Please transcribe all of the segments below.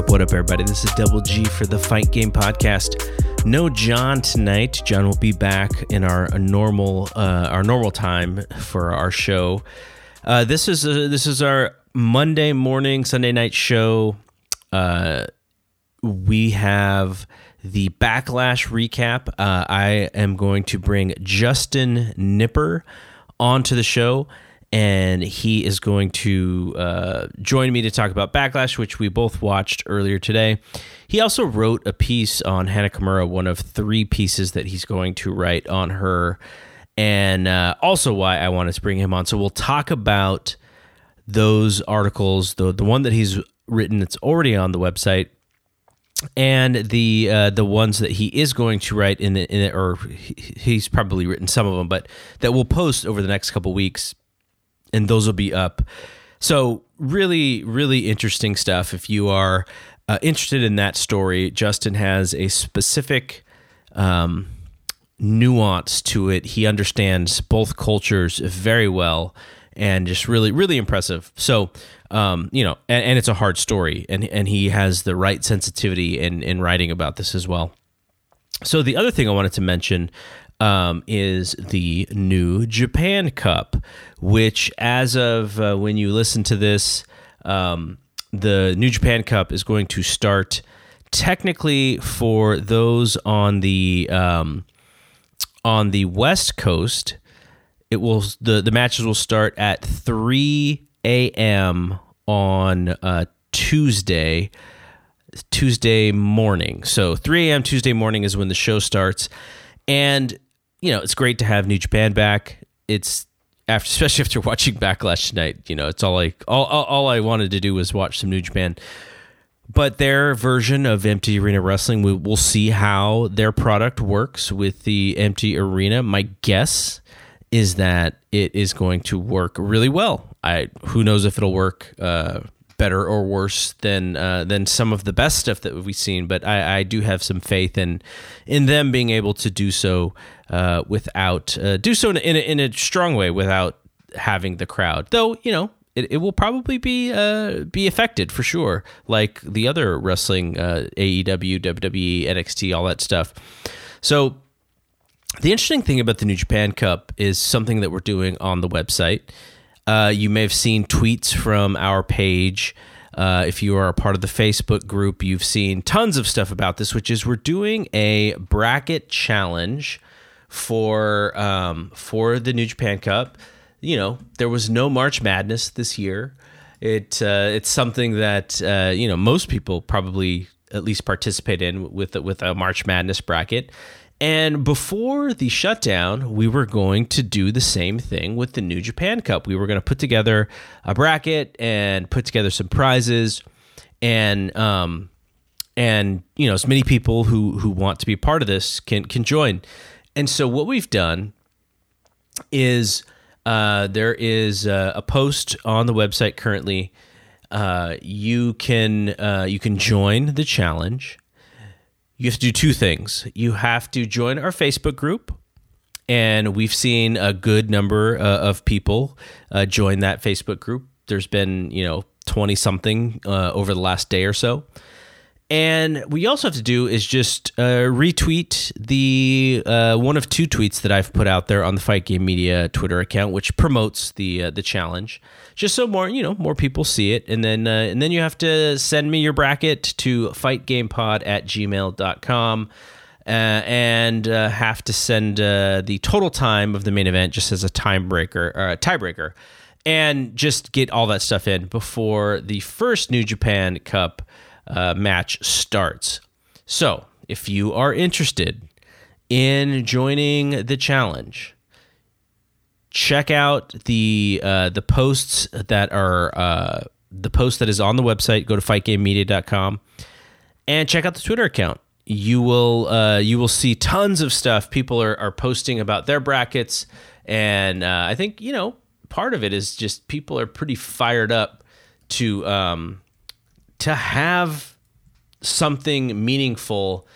Up, what up, everybody? This is Double G for the Fight Game Podcast. No John tonight. John will be back in our normal uh, our normal time for our show. Uh, this is a, this is our Monday morning, Sunday night show. Uh, we have the backlash recap. Uh, I am going to bring Justin Nipper onto the show and he is going to uh, join me to talk about Backlash, which we both watched earlier today. He also wrote a piece on Hana Kimura, one of three pieces that he's going to write on her, and uh, also why I wanted to bring him on. So we'll talk about those articles, the the one that he's written that's already on the website. And the uh, the ones that he is going to write in the, in it, or he's probably written some of them, but that we'll post over the next couple weeks and those will be up. So, really, really interesting stuff. If you are uh, interested in that story, Justin has a specific um, nuance to it. He understands both cultures very well and just really, really impressive. So, um, you know, and, and, it's a hard story, and, and he has the right sensitivity in, in writing about this as well. So, the other thing I wanted to mention um, is the New Japan Cup, which, as of uh, when you listen to this, um, the New Japan Cup is going to start technically for those on the um, on the West Coast. It will the the matches will start at three a.m. on uh, Tuesday. Tuesday morning. So 3 a.m. Tuesday morning is when the show starts. And you know, it's great to have New Japan back. It's after, especially after watching Backlash tonight. You know, it's all like all, all, all I wanted to do was watch some New Japan. But their version of Empty Arena Wrestling, we, will see how their product works with the Empty Arena. My guess is that it is going to work really well. I who knows if it'll work uh, better or worse than uh, than some of the best stuff that we've seen, but I, I do have some faith in in them being able to do so uh, without uh, do so in a, in a, strong way without having the crowd. Though you know it, it will probably be uh, be affected for sure, like the other wrestling, uh, AEW, WWE, NXT, all that stuff. So the interesting thing about the New Japan Cup is something that we're doing on the website. Uh, you may have seen tweets from our page. Uh, if you are a part of the Facebook group, you've seen tons of stuff about this, which is we're doing a bracket challenge for um, for the New Japan Cup. You know, there was no March Madness this year. It uh, it's something that uh, you know most people probably at least participate in with with a March Madness bracket. And before the shutdown, we were going to do the same thing with the New Japan Cup. We were going to put together a bracket and put together some prizes, and um, and you know as many people who who want to be part of this can can join. And so what we've done is uh, there is a, a, post on the website currently. Uh, you can uh, you can join the challenge you have to do two things. You have to join our Facebook group, and we've seen a good number uh, of people uh, join that Facebook group. There's been, you know, 20 something uh, over the last day or so. And what you also have to do is just uh, retweet the uh, one of two tweets that I've put out there on the Fight Game Media Twitter account, which promotes the uh, the challenge, just so more you know more people see it. And then uh, and then you have to send me your bracket to fightgamepod at gmail.com. Uh, and uh, have to send the total time of the main event just as a tiebreaker or a tiebreaker, and just get all that stuff in before the first New Japan Cup uh, match starts. So, if you are interested in joining the challenge, check out the uh, the posts that are uh, the post that is on the website. Go to fightgamemedia.com and check out the Twitter account. You will uh, you will see tons of stuff. People are, are posting about their brackets, and uh, I think you know part of it is just people are pretty fired up to um, to have something meaningful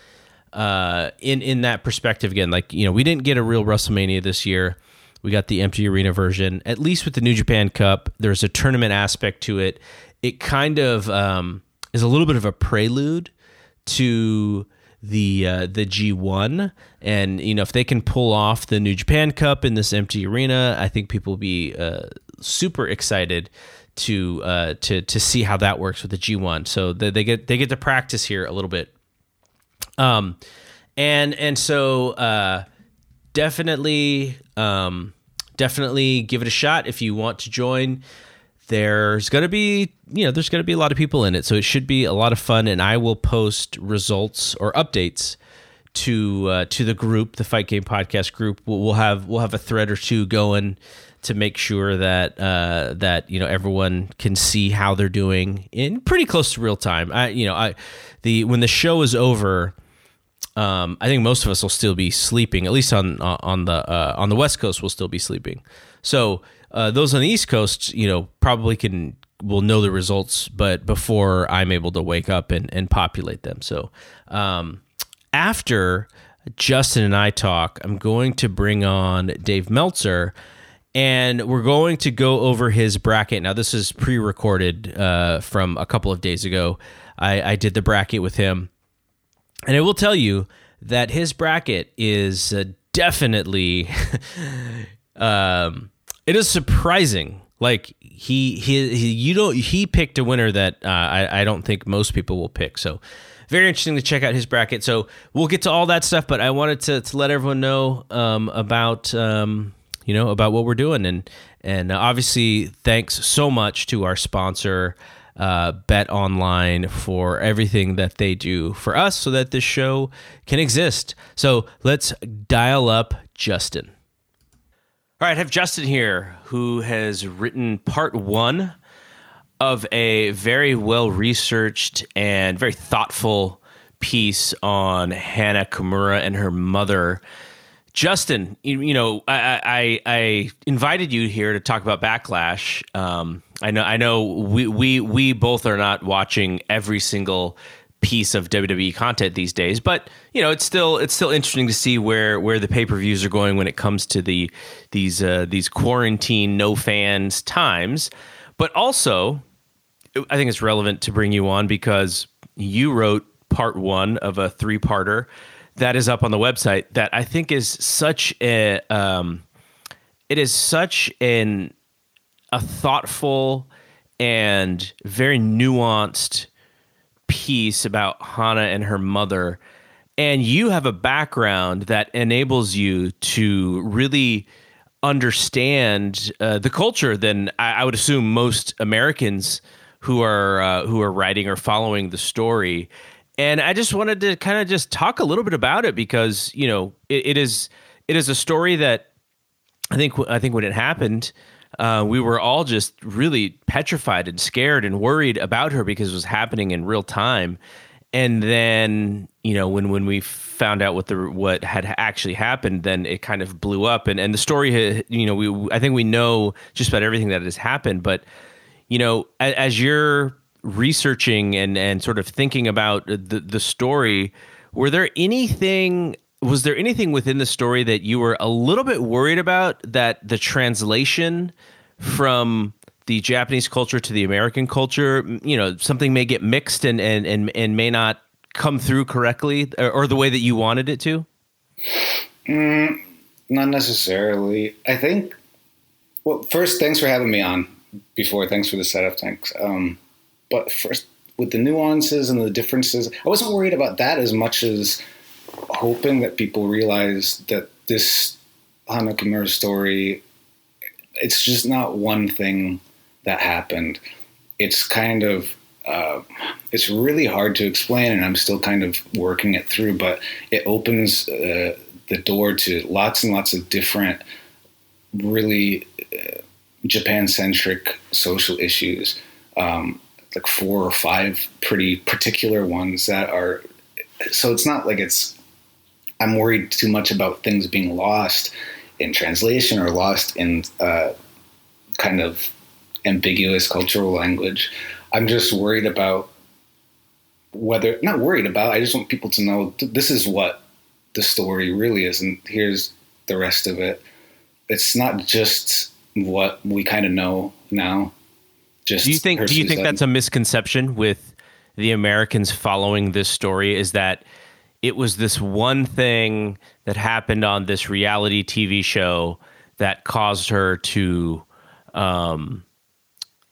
uh, in in that perspective again. Like you know, we didn't get a real WrestleMania this year. We got the empty arena version. At least with the New Japan Cup, there's a tournament aspect to it. It kind of um, is a little bit of a prelude to the uh, the G1, and you know if they can pull off the New Japan Cup in this empty arena, I think people will be uh, super excited to uh, to to see how that works with the G1. So they, they get they get to practice here a little bit. Um, and and so uh, definitely um, definitely give it a shot if you want to join. There's to be, you know, there's to be a lot of people in it, so it should be a lot of fun. And I will post results or updates to uh, to the group, the Fight Game Podcast group. We'll, we'll have we'll have a thread or two going to make sure that uh, that you know everyone can see how they're doing in pretty close to real time. I you know I the when the show is over, um, I think most of us will still be sleeping. At least on on the uh, on the West Coast, we'll still be sleeping. So uh, those on the East Coast, you know, probably can will know the results, but before I'm able to wake up and, and populate them. So um, after Justin and I talk, I'm going to bring on Dave Meltzer. And we're going to go over his bracket. Now, this is pre recorded uh, from a couple of days ago. I, I did the bracket with him. And I will tell you that his bracket is uh, definitely um, it is surprising. Like he, he, he you don't he picked a winner that uh, I, I don't think most people will pick. So very interesting to check out his bracket. So we'll get to all that stuff, but I wanted to, to let everyone know um, about um, you know about what we're doing and and obviously thanks so much to our sponsor uh, Bet Online for everything that they do for us, so that this show can exist. So let's dial up Justin. All right, I have Justin here, who has written part one of a very well researched and very thoughtful piece on Hana Kimura and her mother. Justin, you, you know, I, I, I, invited you here to talk about Backlash. Um, I know, I know, we, we, we both are not watching every single piece of WWE content these days. But you know, it's still it's still interesting to see where where the pay per views are going when it comes to the these uh, these quarantine no fans times. But also, I think it's relevant to bring you on because you wrote part one of a three parter that is up on the website that I think is such a um, it is such an a thoughtful and very nuanced piece about Hana and her mother, and you have a background that enables you to really understand uh, the culture than I, I, would assume most Americans who are uh, who are writing or following the story. And I just wanted to kind of just talk a little bit about it because you know it, it is it is a story that I think I think when it happened, uh, we were all just really petrified and scared and worried about her because it was happening in real time. And then, you know, when when we found out what the what had actually happened, then it kind of blew up. And and the story, you know, we I think we know just about everything that has happened. But you know, as, as you're researching and and sort of thinking about the the story, were there anything was there anything within the story that you were a little bit worried about that the translation from the Japanese culture to the American culture, you know, something may get mixed and and and, and may not come through correctly or, or the way that you wanted it to? Mm, not necessarily. I think. Well, first, thanks for having me on. Before, thanks for the setup. Thanks. Um, but first, with the nuances and the differences, I wasn't worried about that as much as hoping that people realize that this Hana Kimura story, it's just not one thing that happened. It's kind of uh, it's really hard to explain, and I'm still kind of working it through. But it opens uh, the door to lots and lots of different, really uh, Japan centric social issues. Um, like four or five pretty particular ones that are. So it's not like it's. I'm worried too much about things being lost in translation or lost in uh, kind of ambiguous cultural language. I'm just worried about whether not worried about. I just want people to know th- this is what the story really is, and here's the rest of it. It's not just what we kind of know now. Just do you think? Do you think that's a misconception with the Americans following this story? Is that it was this one thing that happened on this reality TV show that caused her to, um,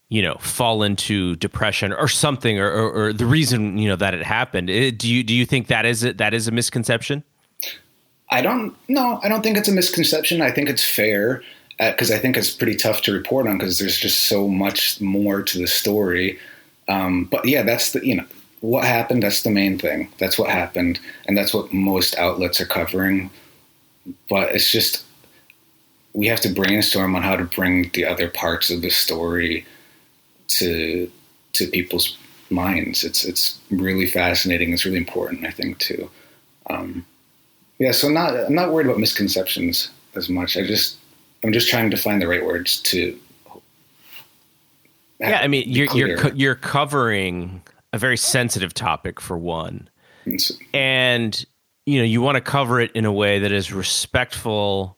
you know, fall into depression or something, or, or, or, the reason you know that it happened. It, do you do you think that is it? That is a misconception? I don't. No, I don't think it's a misconception. I think it's fair because uh, I think it's pretty tough to report on because there's just so much more to the story. Um, but yeah, that's the you know what happened. That's the main thing. That's what happened, and that's what most outlets are covering. But it's just we have to brainstorm on how to bring the other parts of the story to to people's minds. It's it's really fascinating. It's really important, I think, too. Um, yeah, so not I'm not worried about misconceptions as much. I just I'm just trying to find the right words to. Yeah, I mean, you're clear. you're you're covering a very sensitive topic for one, it's, and you know you want to cover it in a way that is respectful,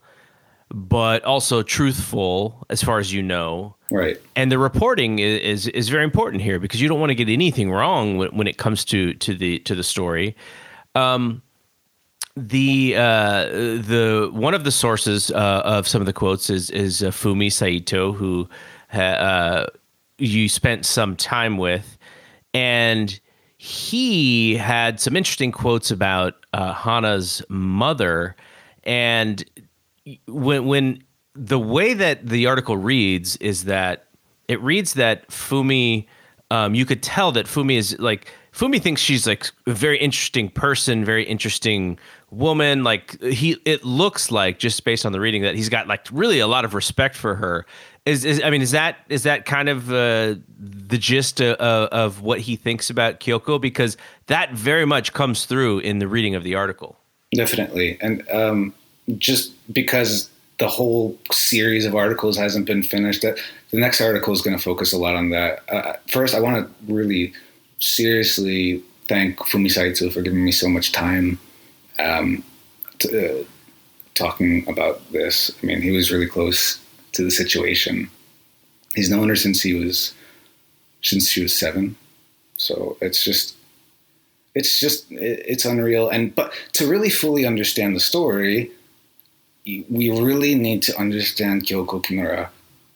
but also truthful as far as you know. Right. And the reporting is, is, is very important here because you don't want to get anything wrong when, when it comes to to the to the story. Um, the uh, the one of the sources uh, of some of the quotes is is uh, Fumi Saito, who uh, you spent some time with, and he had some interesting quotes about uh, Hana's mother, and when when the way that the article reads is that it reads that Fumi, um, you could tell that Fumi is like Fumi thinks she's like a very interesting person, very interesting woman. Like he, it looks like just based on the reading that he's got like really a lot of respect for her. Is, is I mean, is that is that kind of uh, the gist of, of what he thinks about Kyoko? Because that very much comes through in the reading of the article. Definitely, and um, just because the whole series of articles hasn't been finished, that the next article is going to focus a lot on that. Uh, first, I want to really seriously thank Fumi Saito for giving me so much time um, uh, talking about this. I mean, he was really close to the situation. He's known her since he was since she was seven, so it's just it's just it's unreal. And but to really fully understand the story, we really need to understand Kyoko Kimura.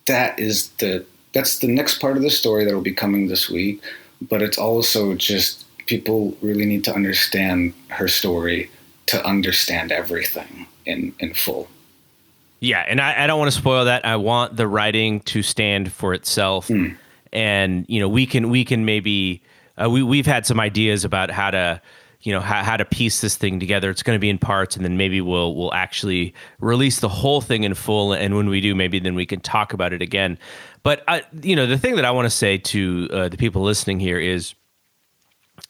That is the that's the next part of the story that will be coming this week but it's also just people really need to understand her story to understand everything in in full. Yeah, and I, I don't want to spoil that. I want the writing to stand for itself, mm. and you know we can we can maybe uh, we we've had some ideas about how to you know how, how to piece this thing together. It's going to be in parts, and then maybe we'll we'll actually release the whole thing in full. And when we do, maybe then we can talk about it again. But I, you know, the thing that I want to say to uh, the people listening here is,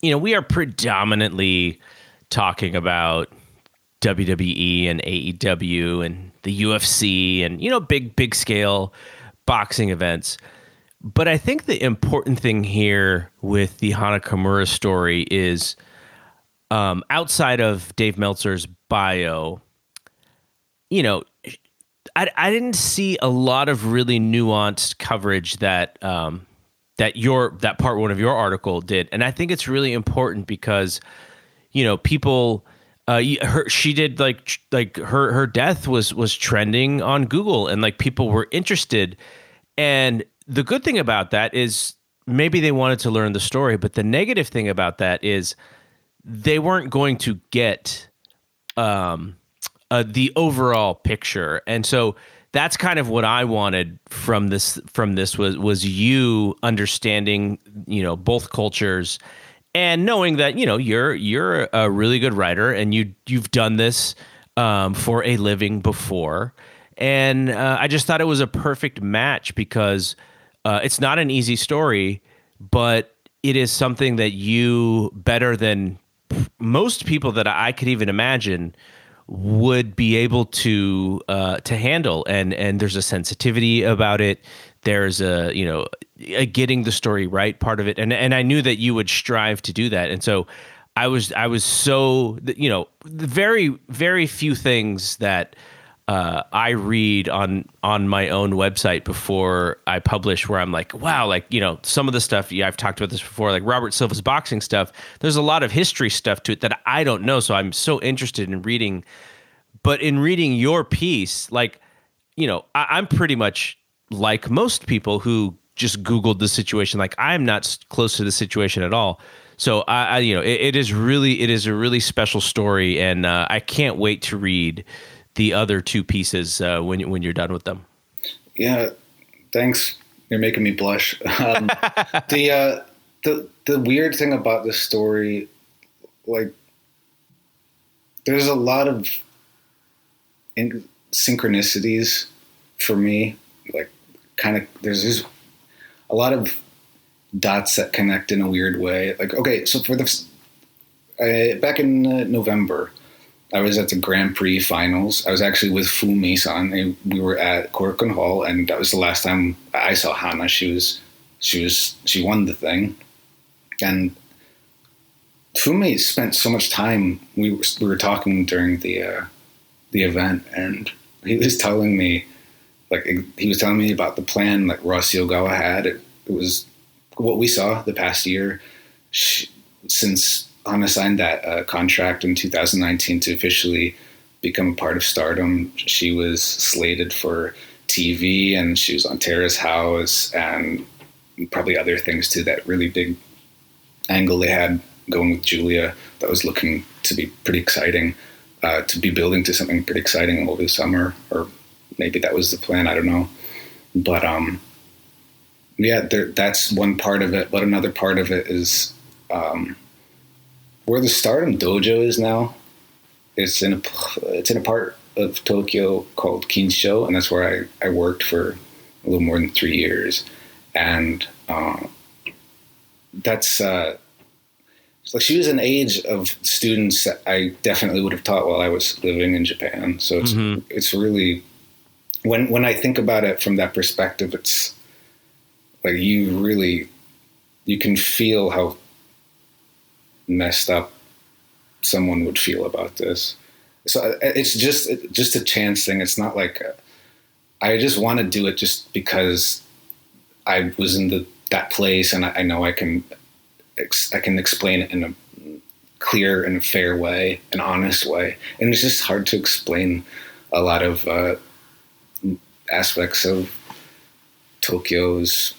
you know, we are predominantly talking about WWE and AEW and the UFC and you know big big scale boxing events. But I think the important thing here with the Hana Kimura story is um, outside of Dave Meltzer's bio, you know, I, I didn't see a lot of really nuanced coverage that um, that your that part one of your article did, and I think it's really important because you know people. Uh, her she did like like her her death was was trending on Google and like people were interested and the good thing about that is maybe they wanted to learn the story but the negative thing about that is they weren't going to get um uh, the overall picture. And so that's kind of what I wanted from this from this was was you understanding, you know, both cultures and knowing that, you know, you're you're a really good writer and you you've done this um, for a living before, and uh, I just thought it was a perfect match because uh, it's not an easy story, but it is something that you better than most people that I could even imagine would be able to uh, to handle. And and there's a sensitivity about it. There's a you know getting the story right part of it and and I knew that you would strive to do that and so I was I was so you know very very few things that uh, I read on on my own website before I publish, where I'm like, wow, like you know, some of the stuff. Yeah, I've talked about this before, like Robert Silva's boxing stuff. There's a lot of history stuff to it that I don't know, so I'm so interested in reading. But in reading your piece, like you know, I, I'm pretty much like most people who just Googled the situation. Like I'm not close to the situation at all. So I, I you know, it, it is really, it is a really special story, and uh, I can't wait to read the other two pieces uh, when when you're done with them. Yeah, thanks. You're making me blush. Um, the uh, the the weird thing about this story, like, there's a lot of in- synchronicities for me. Like, kind of, there's this, a lot of dots that connect in a weird way. Like, okay, so for the uh, back in uh, November, I was at the Grand Prix finals. I was actually with Fumi-san. And we were at Korakuen Hall, and that was the last time I saw Hana. She was, she was, she won the thing, and Fumi spent so much time. We were, we were talking during the uh, the event, and he was telling me, like he was telling me about the plan that Rossy Ogawa had. It, it was what we saw the past year she, since Hana signed that uh, contract in 2019 to officially become a part of Stardom. She was slated for TV, and she was on Terrace House, and probably other things too. That really big angle they had going with Julia that was looking to be pretty exciting. Uh, to be building to something pretty exciting over the summer, or maybe that was the plan. I don't know, but um, yeah, there, that's one part of it. But another part of it is um, where the Stardom Dojo is now. It's in a it's in a part of Tokyo called Kinsho, and that's where I, I worked for a little more than three years, and uh, that's uh, like she was an age of students that I definitely would have taught while I was living in Japan. So it's mm-hmm. it's really when when I think about it from that perspective, it's like you really you can feel how messed up someone would feel about this. So uh, it's just just a chance thing. It's not like uh, I just want to do it just because I was in the that place and I, I know I can I can explain it in a clear and fair way, an honest way. And it's just hard to explain a lot of uh, aspects of Tokyo's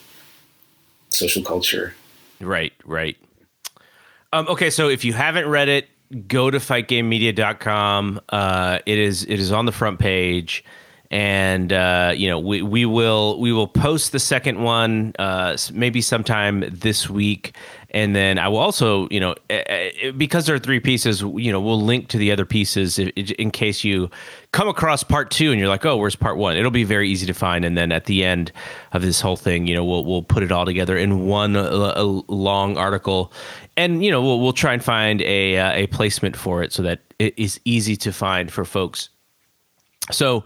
social culture. Right, right. Um, okay, so if you haven't read it, go to fightgamemedia.com. Uh, it is it is on the front page, and uh, you know we we will we will post the second one uh, maybe sometime this week and then I will also, you know, because there are three pieces, you know, we'll link to the other pieces in case you come across part two and you're like, oh, where's part one? It'll be very easy to find. And then at the end of this whole thing, you know, we'll we'll put it all together in one uh, long article, and you know, we'll we'll try and find a uh, a placement for it so that it is easy to find for folks. So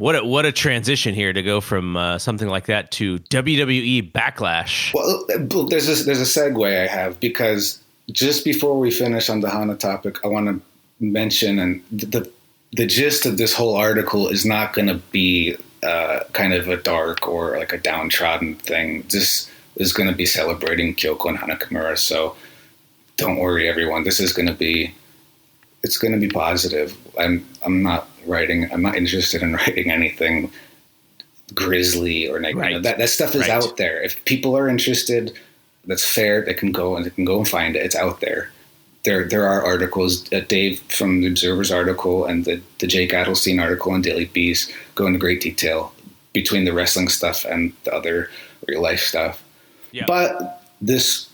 what a, what a transition here to go from uh, something like that to WWE Backlash. Well, there's a, there's a segue I have because just before we finish on the Hana topic, I want to mention and the the gist of this whole article is not going to be uh, kind of a dark or like a downtrodden thing. This is going to be celebrating Kyoko and Hana Kimura. So don't worry, everyone. This is going to be it's going to be positive. I'm I'm not writing. I'm not interested in writing anything grisly or negative. Right. That that stuff is right. out there. If people are interested, that's fair. They can go and they can go and find it. It's out there. There there are articles. Uh, Dave from the Observer's article and the the Jake Adelstein article on Daily Beast go into great detail between the wrestling stuff and the other real life stuff. Yeah. But this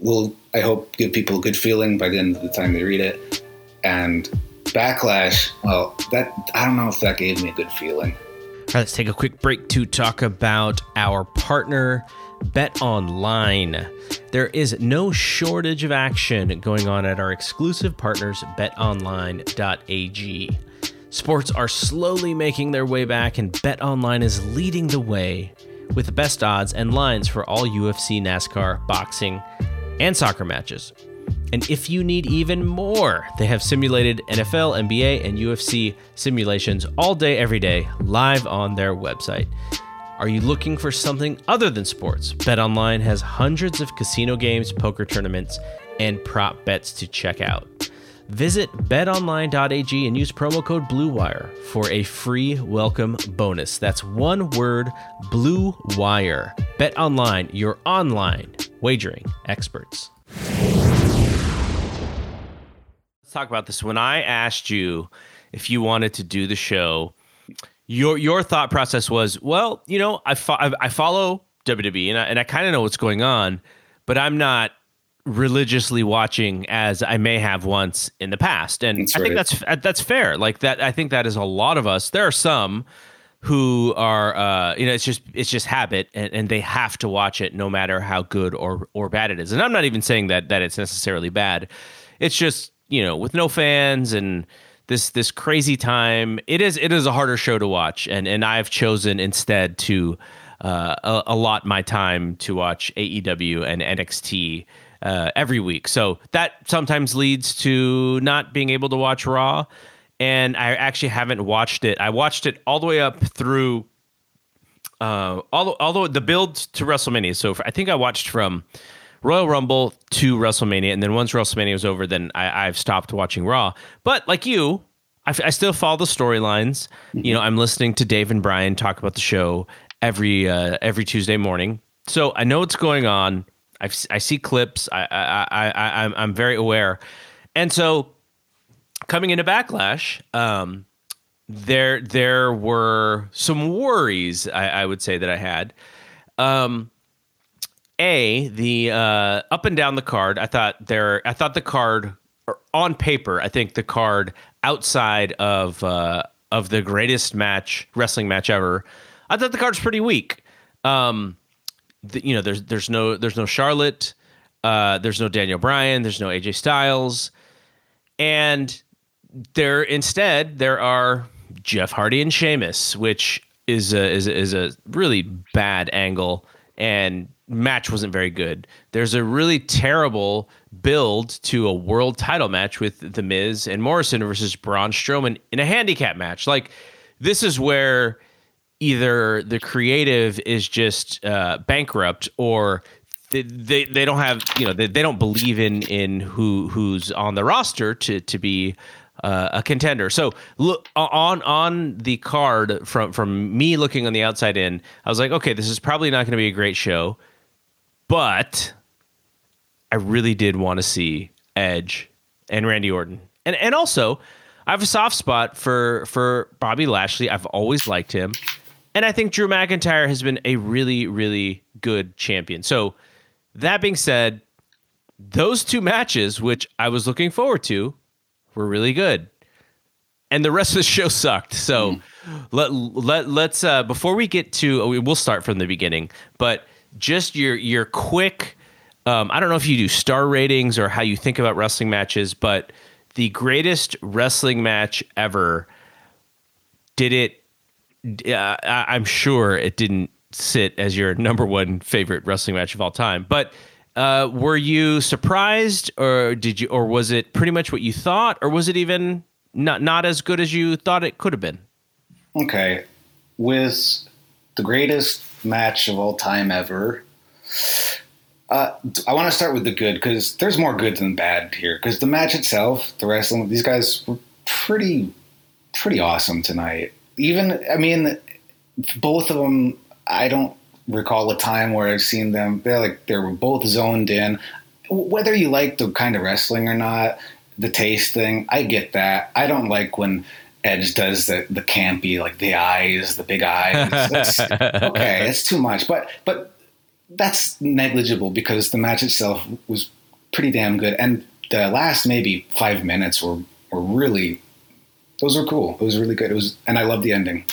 will, I hope, give people a good feeling by the end of the time they read it and Backlash. Well, that I don't know if that gave me a good feeling. All right, let's take a quick break to talk about our partner, Bet Online. There is no shortage of action going on at our exclusive partners, betonline.ag. Sports are slowly making their way back, and Bet Online is leading the way with the best odds and lines for all UFC, NASCAR, boxing, and soccer matches. And if you need even more, they have simulated NFL, NBA, and UFC simulations all day, every day, live on their website. Are you looking for something other than sports? BetOnline has hundreds of casino games, poker tournaments, and prop bets to check out. Visit betonline.ag and use promo code BLUEWIRE for a free welcome bonus. That's one word Blue Wire. BetOnline, your online wagering experts. Let's talk about this. When I asked you if you wanted to do the show, your your thought process was, well, you know, I fo- I, I follow WWE and I, and I kind of know what's going on, but I'm not religiously watching as I may have once in the past. And That's I think right. that's that's fair. Like that I think that is a lot of us. There are some who are uh you know it's just it's just habit and, and they have to watch it no matter how good or or bad it is. And I'm not even saying that that it's necessarily bad. It's just, you know, with no fans and this this crazy time, it is it is a harder show to watch and and I've chosen instead to uh, allot my time to watch AEW and NXT uh, every week. So that sometimes leads to not being able to watch Raw. And I actually haven't watched it. I watched it all the way up through, uh, all, although the build to WrestleMania. So for, I think I watched from Royal Rumble to WrestleMania, and then once WrestleMania was over, then I, I've stopped watching Raw. But like you, I, f- I still follow the storylines. You know, I'm listening to Dave and Brian talk about the show every uh, every Tuesday morning, so I know what's going on. I've, si see clips. I, I, I, I, I'm, I'm very aware, and so coming into Backlash, um, there there were some worries. I, I would say that I had. Um, a the uh, up and down the card. I thought there. I thought the card on paper. I think the card outside of uh, of the greatest match wrestling match ever. I thought the card's pretty weak. Um, the, you know, there's there's no there's no Charlotte. Uh, there's no Daniel Bryan. There's no AJ Styles, and there instead there are Jeff Hardy and Sheamus, which is a, is a, is a really bad angle and match wasn't very good. There's a really terrible build to a world title match with The Miz and Morrison versus Braun Strowman in a handicap match. Like this is where either the creative is just uh, bankrupt or they, they they don't have you know they, they don't believe in in who who's on the roster to to be uh, a contender. So look on on the card from from me looking on the outside in, I was like, okay, this is probably not going to be a great show, but I really did want to see Edge and Randy Orton, and and also I have a soft spot for for Bobby Lashley. I've always liked him, and I think Drew McIntyre has been a really really good champion. So that being said, those two matches, which I was looking forward to, were really good. And the rest of the show sucked. So let let let's uh before we get to we'll start from the beginning, but just your your quick um, I don't know if you do star ratings or how you think about wrestling matches, but the greatest wrestling match ever did it uh, I- I'm sure it didn't sit as your number one favorite wrestling match of all time, but uh, were you surprised, or did you, or was it pretty much what you thought, or was it even not not as good as you thought it could have been? Okay, with the greatest match of all time ever. Uh, I want to start with the good because there's more good than bad here. Because the match itself, the wrestling, these guys were pretty, pretty awesome tonight. Even, I mean, both of them. I don't recall a time where I've seen them. They're like they were both zoned in. Whether you like the kind of wrestling or not, the taste thing, I get that. I don't like when Edge does the the campy, like the eyes, the big eyes. That's, okay, it's too much. But but that's negligible because the match itself was pretty damn good, and the last maybe five minutes were were really those were cool. It was really good. It was, and I love the ending.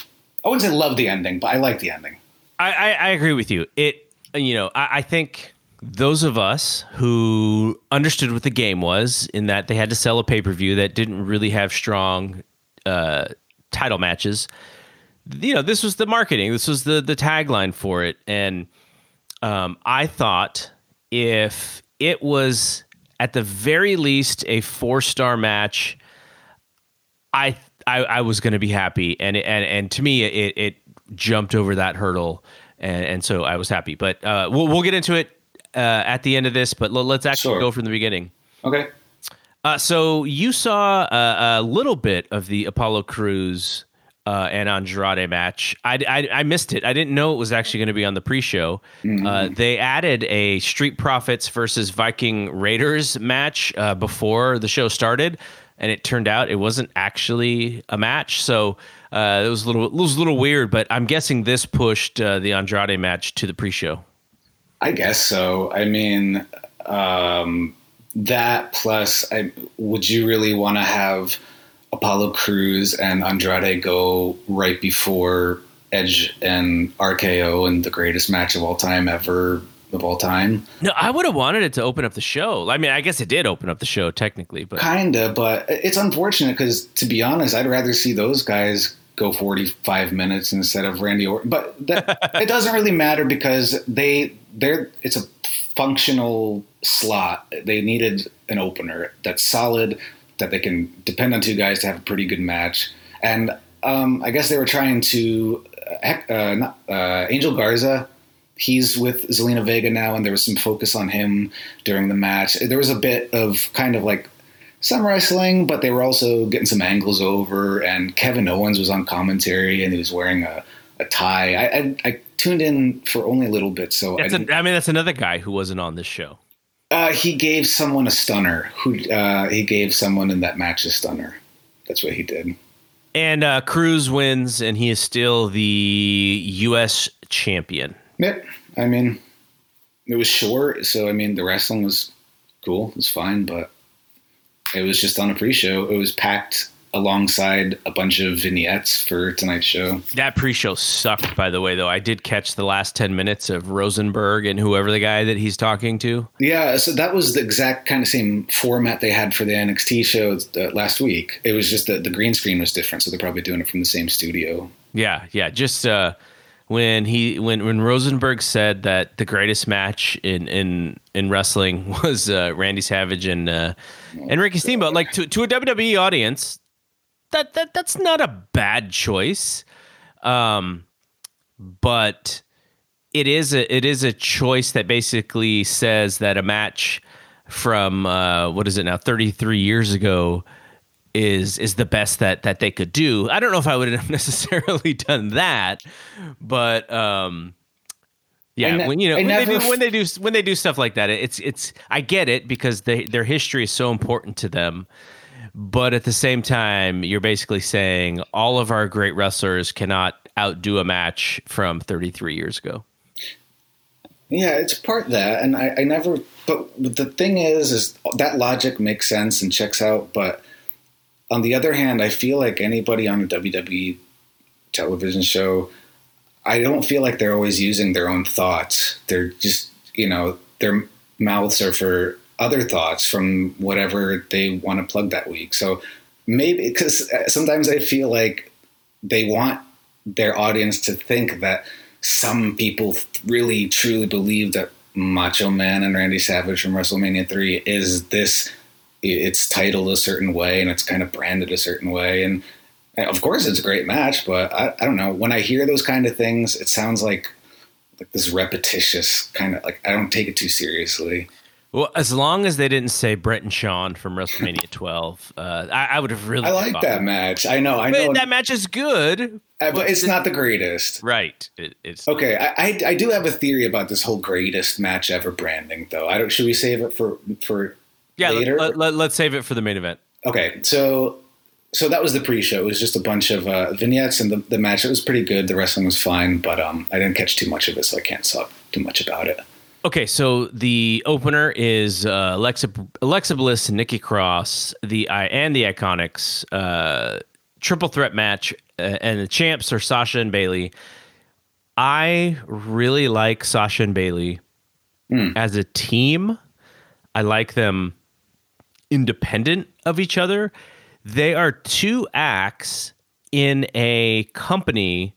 I wouldn't say love the ending, but I like the ending. I, I, I agree with you. It, you know, I, I think those of us who understood what the game was, in that they had to sell a pay per view that didn't really have strong uh, title matches. You know, this was the marketing. This was the the tagline for it, and um, I thought if it was at the very least a four star match, I I, I was going to be happy, and and and to me, it it jumped over that hurdle, and and so I was happy. But uh, we'll we'll get into it uh, at the end of this. But let's actually Sure. go from the beginning. Okay. Uh, so you saw a, a little bit of the Apollo Crews uh, and Andrade match. I, I, I missed it. I didn't know it was actually going to be on the pre-show. Uh, they added a Street Profits versus Viking Raiders match uh, before the show started, and it turned out it wasn't actually a match. So uh, it was a little it was a little weird. But I'm guessing this pushed uh, the Andrade match to the pre-show. I guess so. I mean, um, that plus, I, would you really want to have Apollo Crews and Andrade go right before Edge and RKO and the greatest match of all time ever of all time? No, I would have wanted it to open up the show. I mean, I guess it did open up the show technically, but Kinda, but it's unfortunate because to be honest, I'd rather see those guys go 45 minutes instead of Randy Orton. But that, it doesn't really matter because they they're it's a functional slot. They needed an opener that's solid that they can depend on two guys to have a pretty good match. And um, I guess they were trying to uh, uh, not, uh, Angel Garza. He's with Zelina Vega now, and there was some focus on him during the match. There was a bit of kind of like some wrestling, but they were also getting some angles over. And Kevin Owens was on commentary, and he was wearing a, a tie. I, I, I tuned in for only a little bit, so I That's I mean, that's another guy who wasn't on this show. Uh, he gave someone a stunner. Who uh, he gave someone in that match a stunner. That's what he did. And uh, Crews wins, and he is still the U.S. champion. Yep. I mean, it was short, so I mean, the wrestling was cool. It was fine, but it was just on a pre-show. It was packed alongside a bunch of vignettes for tonight's show. That pre-show sucked, by the way. Though I did catch the last ten minutes of Rosenberg and whoever the guy that he's talking to. Yeah, so that was the exact kind of same format they had for the NXT show uh, last week. It was just that the green screen was different, so they're probably doing it from the same studio. Yeah, yeah. Just uh, when he when when Rosenberg said that the greatest match in in in wrestling was uh, Randy Savage and uh, and Ricky Steamboat, like to to a WWE audience, that that that's not a bad choice. Um, but it is a it is a choice that basically says that a match from uh, what is it now 33 years ago is is the best that that they could do. I don't know if I would have necessarily done that, but um yeah, ne- when you know when they do when they do when they do stuff like that, it's it's I get it because they, their history is so important to them. But at the same time, you're basically saying all of our great wrestlers cannot outdo a match from 33 years ago. Yeah, it's part that, and I, I never. But the thing is, is that logic makes sense and checks out. But on the other hand, I feel like anybody on a WWE television show, I don't feel like they're always using their own thoughts. They're just, you know, their mouths are for other thoughts from whatever they want to plug that week. So maybe because uh, sometimes I feel like they want their audience to think that some people really truly believe that Macho Man and Randy Savage from WrestleMania 3 is this it's titled a certain way and it's kind of branded a certain way. And uh, of course it's a great match but I, I don't know. When I hear those kind of things it sounds like like this repetitious kind of like I don't take it too seriously Well, as long as they didn't say Bret and Shawn from WrestleMania 12, uh, I, I would have really. I like that match I know I But know that match is good, uh, but it's not the greatest right? It, it's Okay, I, I, I do have a theory about this whole greatest match ever branding, though. I don't. Should we save it for for yeah. later? Let, let, let's save it for the main event. Okay, so so that was the pre-show. It was just a bunch of uh, vignettes, and the, the match it was pretty good. The wrestling was fine, but um, I didn't catch too much of it, so I can't talk too much about it. Okay, so the opener is uh, Alexa Alexa Bliss and Nikki Cross, the I and the Iconics uh, triple threat match, uh, and the champs are Sasha and Bayley. I really like Sasha and Bayley mm. as a team. I like them independent of each other. They are two acts in a company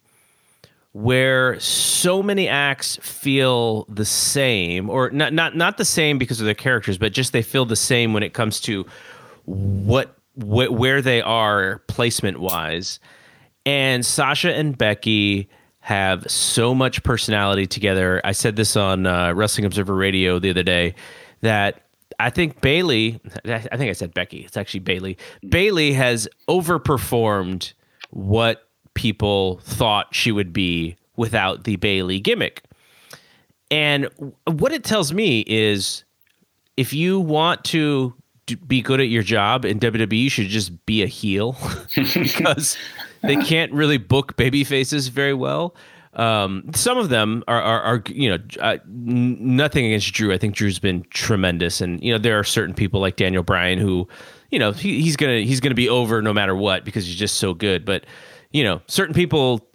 where so many acts feel the same or not not not the same because of their characters but just they feel the same when it comes to what wh- where they are placement wise and Sasha and Becky have so much personality together. I said this on uh, Wrestling Observer Radio the other day that I think Bayley I think I said Becky, it's actually Bayley Bayley has overperformed what people thought she would be without the Bayley gimmick. And what it tells me is if you want to be good at your job in WWE, you should just be a heel because they can't really book baby faces very well. Um, some of them are, are, are you know, uh, nothing against Drew. I think Drew's been tremendous, and you know there are certain people like Daniel Bryan who, you know, he, he's gonna he's gonna be over no matter what because he's just so good. But you know, certain people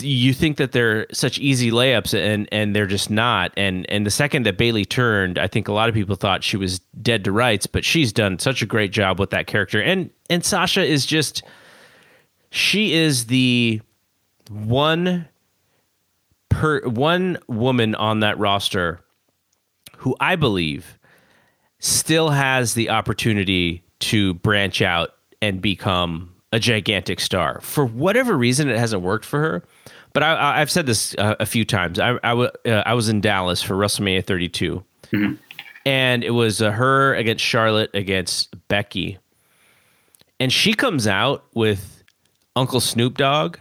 you think that they're such easy layups and and they're just not. And and the second that Bayley turned I think a lot of people thought she was dead to rights but she's done such a great job with that character. And and Sasha is just she is the one per one woman on that roster who I believe still has the opportunity to branch out and become a gigantic star. For whatever reason, it hasn't worked for her. But I, have said this uh, a few times. I, I, w- uh, I was in Dallas for WrestleMania 32, mm-hmm. and it was uh, her against Charlotte against Becky, and she comes out with Uncle Snoop Dogg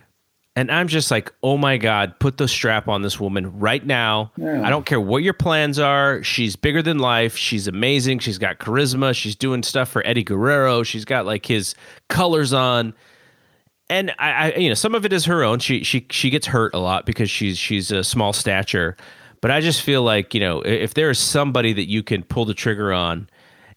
and I'm just like, oh my God, put the strap on this woman right now. Yeah. I don't care what your plans are. She's bigger than life. She's amazing. She's got charisma. She's doing stuff for Eddie Guerrero. She's got like his colors on. And I, I you know, some of it is her own. She she she gets hurt a lot because she's she's a small stature. But I just feel like, you know, if there is somebody that you can pull the trigger on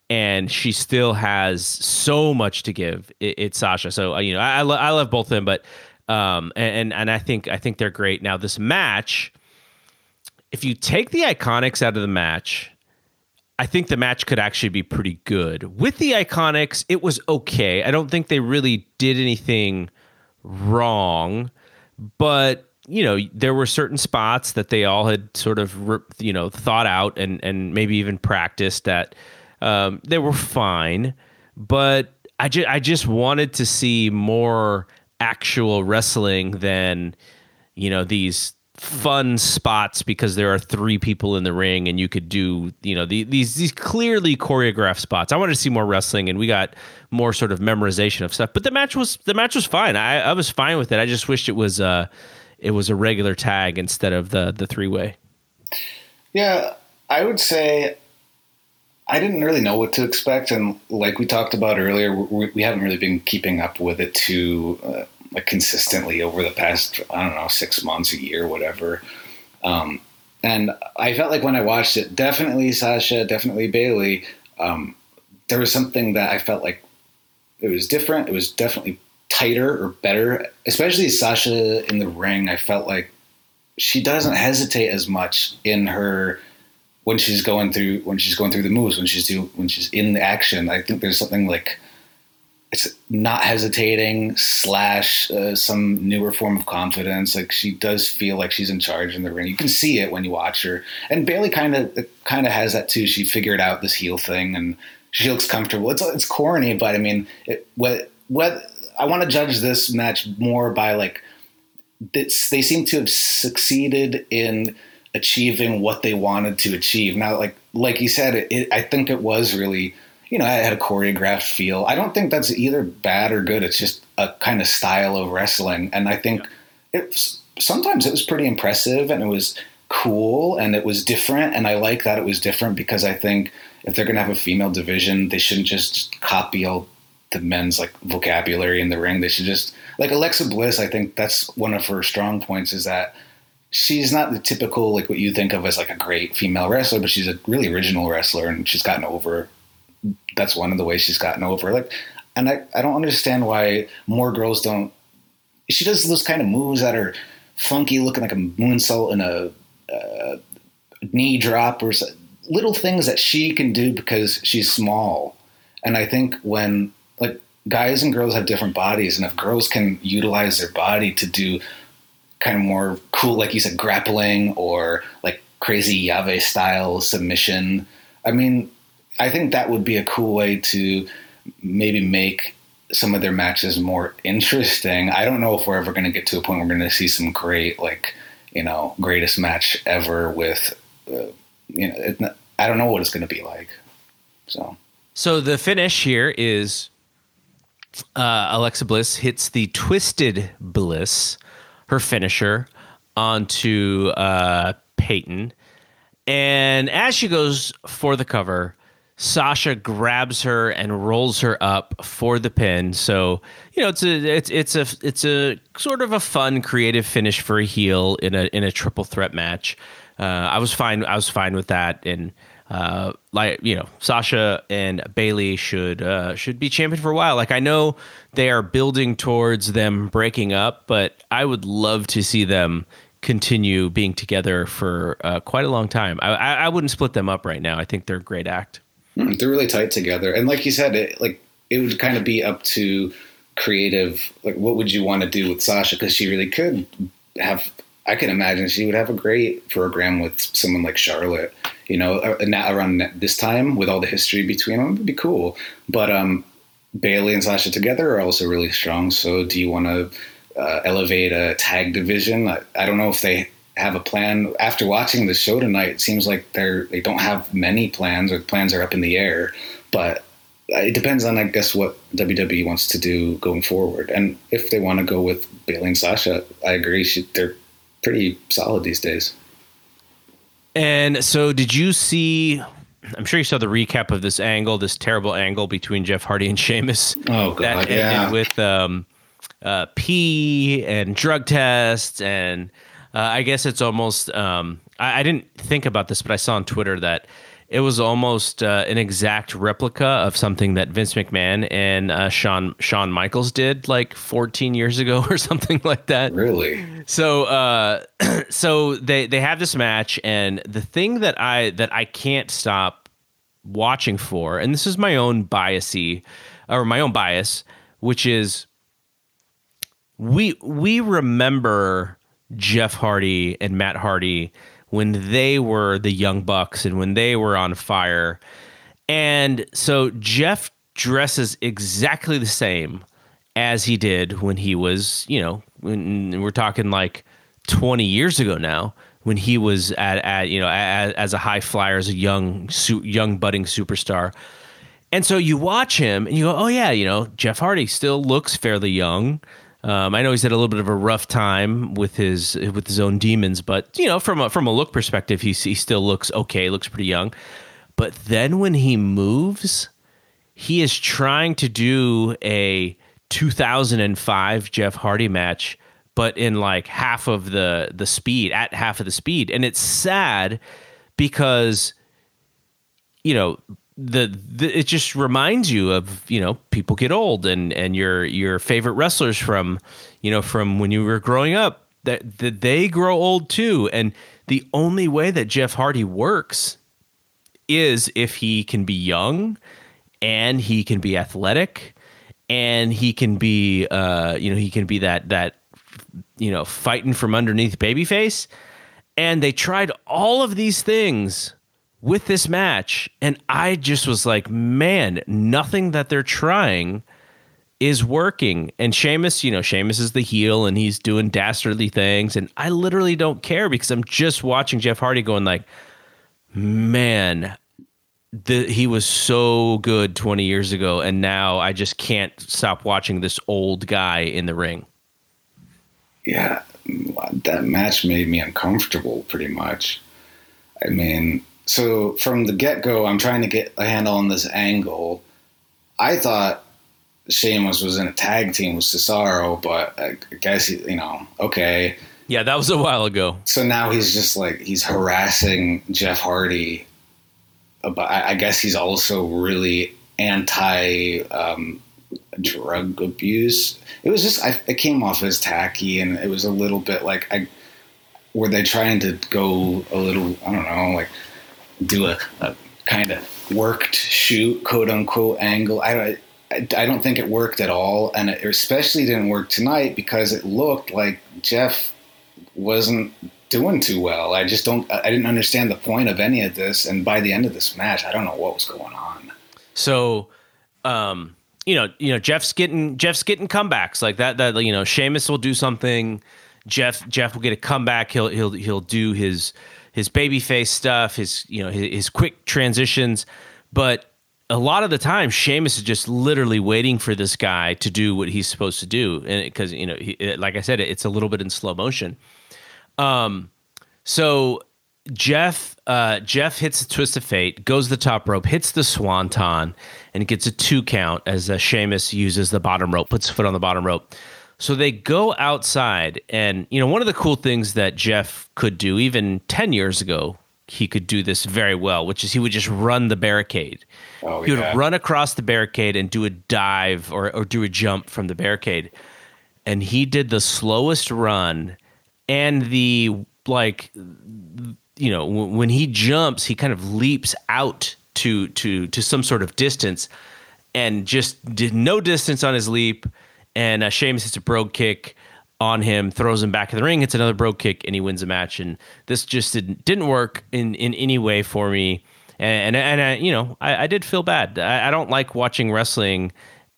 and she still has so much to give, it, it's Sasha. So, uh, you know, I, I, lo- I love both of them, but um, and and I think I think they're great. Now this match, if you take the Iconics out of the match, I think the match could actually be pretty good. With the Iconics, it was okay. I don't think they really did anything wrong, but you know there were certain spots that they all had sort of you know thought out and and maybe even practiced that um, they were fine. But I just I just wanted to see more actual wrestling than you know these fun spots because there are three people in the ring and you could do you know the, these these clearly choreographed spots. I wanted to see more wrestling and we got more sort of memorization of stuff. But the match was the match was fine. I, I was fine with it. I just wished it was uh it was a regular tag instead of the the three way. Yeah, I would say I didn't really know what to expect, and like we talked about earlier, we, we haven't really been keeping up with it too uh, like consistently over the past I don't know six months, a year, whatever. Um, and I felt like when I watched it, definitely Sasha, definitely Bayley. Um, there was something that I felt like it was different. It was definitely tighter or better, especially Sasha in the ring. I felt like she doesn't hesitate as much in her when she's going through when she's going through the moves when she's do when she's in the action. I think there's something like it's not hesitating slash uh, some newer form of confidence. Like she does feel like she's in charge in the ring. You can see it when you watch her. And Bayley kind of kind of has that too. She figured out this heel thing and she looks comfortable. It's it's corny, but I mean, it, what what I want to judge this match more by like they seem to have succeeded in achieving what they wanted to achieve. Now, like like you said, it, it, I think it was really you know I had a choreographed feel. I don't think that's either bad or good. It's just a kind of style of wrestling, and I think it sometimes it was pretty impressive and it was cool and it was different. And I like that it was different because I think if they're gonna have a female division, they shouldn't just copy all the men's like vocabulary in the ring. They should just like Alexa Bliss. I think that's one of her strong points is that she's not the typical like what you think of as like a great female wrestler, but she's a really original wrestler, and she's gotten over. That's one of the ways she's gotten over. Like and I, I don't understand why more girls don't. She does those kind of moves that are funky, looking like a moonsault and a, a knee drop or little things that she can do because she's small. And I think when like guys and girls have different bodies, and if girls can utilize their body to do kind of more cool, like you said, grappling or like crazy Yave style submission, I mean, I think that would be a cool way to maybe make some of their matches more interesting. I don't know if we're ever going to get to a point where we're going to see some great, like, you know, greatest match ever with, uh, you know, not, I don't know what it's going to be like. So, so the finish here is uh, Alexa Bliss hits the Twisted Bliss, her finisher, onto uh, Peyton. And as she goes for the cover, Sasha grabs her and rolls her up for the pin. So you know it's a it's it's a it's a sort of a fun, creative finish for a heel in a in a triple threat match. Uh, I was fine. I was fine with that. And uh, like you know, Sasha and Bayley should uh, should be champion for a while. Like I know they are building towards them breaking up, but I would love to see them continue being together for uh, quite a long time. I, I wouldn't split them up right now. I think they're a great act. Hmm, they're really tight together, and like you said, it like it would kind of be up to creative. Like, what would you want to do with Sasha? Because she really could have. I can imagine she would have a great program with someone like Charlotte. You know, uh, around this time with all the history between them, would be cool. But um, Bayley and Sasha together are also really strong. So, do you want to uh, elevate a tag division? I, I don't know if they have a plan. After watching the show tonight, it seems like they're they don't have many plans, or plans are up in the air. But it depends on, I guess, what WWE wants to do going forward. And if they want to go with Bayley and Sasha, I agree. She, they're pretty solid these days. And so, did you see? I'm sure you saw the recap of this angle, this terrible angle between Jeff Hardy and Sheamus. Oh god, that ended yeah. With um, uh, pee and drug tests and uh, I guess it's almost. Um, I, I, didn't think about this, but I saw on Twitter that it was almost uh, an exact replica of something that Vince McMahon and uh, Sean Shawn Michaels did like 14 years ago or something like that. Really? So, uh, so they they have this match, and the thing that I that I can't stop watching for, and this is my own biasy or my own bias, which is we we remember Jeff Hardy and Matt Hardy when they were the Young Bucks and when they were on fire. And so Jeff dresses exactly the same as he did when he was, you know, when we're talking like 20 years ago now when he was at, at you know as, as a high flyer as a young young budding superstar. And so you watch him and you go, "Oh yeah, you know, Jeff Hardy still looks fairly young." Um, I know he's had a little bit of a rough time with his with his own demons, but you know, from a, from a look perspective, he he still looks okay, looks pretty young. But then when he moves, he is trying to do a 2005 Jeff Hardy match, but in like half of the the speed, at half of the speed, and it's sad because you know the, the, it just reminds you of you know people get old and and your your favorite wrestlers from you know from when you were growing up that, that they grow old too. And the only way that Jeff Hardy works is if he can be young and he can be athletic and he can be uh you know he can be that that you know fighting from underneath babyface. And they tried all of these things with this match. And I just was like, man, nothing that they're trying is working. And Sheamus, you know, Sheamus is the heel and he's doing dastardly things. And I literally don't care because I'm just watching Jeff Hardy going like, man, the, he was so good 20 years ago. And now I just can't stop watching this old guy in the ring. Yeah, that match made me uncomfortable pretty much. I mean, so from the get go, I'm trying to get a handle on this angle. I thought Sheamus was in a tag team with Cesaro, but I guess you know, okay. Yeah, that was a while ago. So now he's just like he's harassing Jeff Hardy. But I guess he's also really anti um, drug abuse. It was just I, it came off as tacky, and it was a little bit like I were they trying to go a little I don't know like do a, a kind of worked shoot quote unquote angle. I don't. I, don't think it worked at all, and it especially didn't work tonight because it looked like Jeff wasn't doing too well. I just don't. I didn't understand the point of any of this, and by the end of this match, I don't know what was going on. So, um, you know, you know, Jeff's getting Jeff's getting comebacks like that. That you know, Sheamus will do something. Jeff Jeff will get a comeback. He'll he'll he'll do his his babyface stuff. His you know his, his quick transitions, but a lot of the time, Sheamus is just literally waiting for this guy to do what he's supposed to do, and because you know, he, like I said, it's a little bit in slow motion. Um, so Jeff uh, Jeff hits the twist of fate, goes the top rope, hits the swanton, and gets a two count as uh, Sheamus uses the bottom rope, puts foot on the bottom rope. So they go outside, and you know one of the cool things that Jeff could do even ten years ago, he could do this very well, which is he would just run the barricade. Oh, he would run across the barricade and do a dive or or do a jump from the barricade, and he did the slowest run and the like you know w- when he jumps he kind of leaps out to to to some sort of distance and just did no distance on his leap and uh, Sheamus hits a brogue kick on him throws him back in the ring hits another brogue kick and he wins the match and this just didn't didn't work in in any way for me and and, and I, you know I, I did feel bad I, I don't like watching wrestling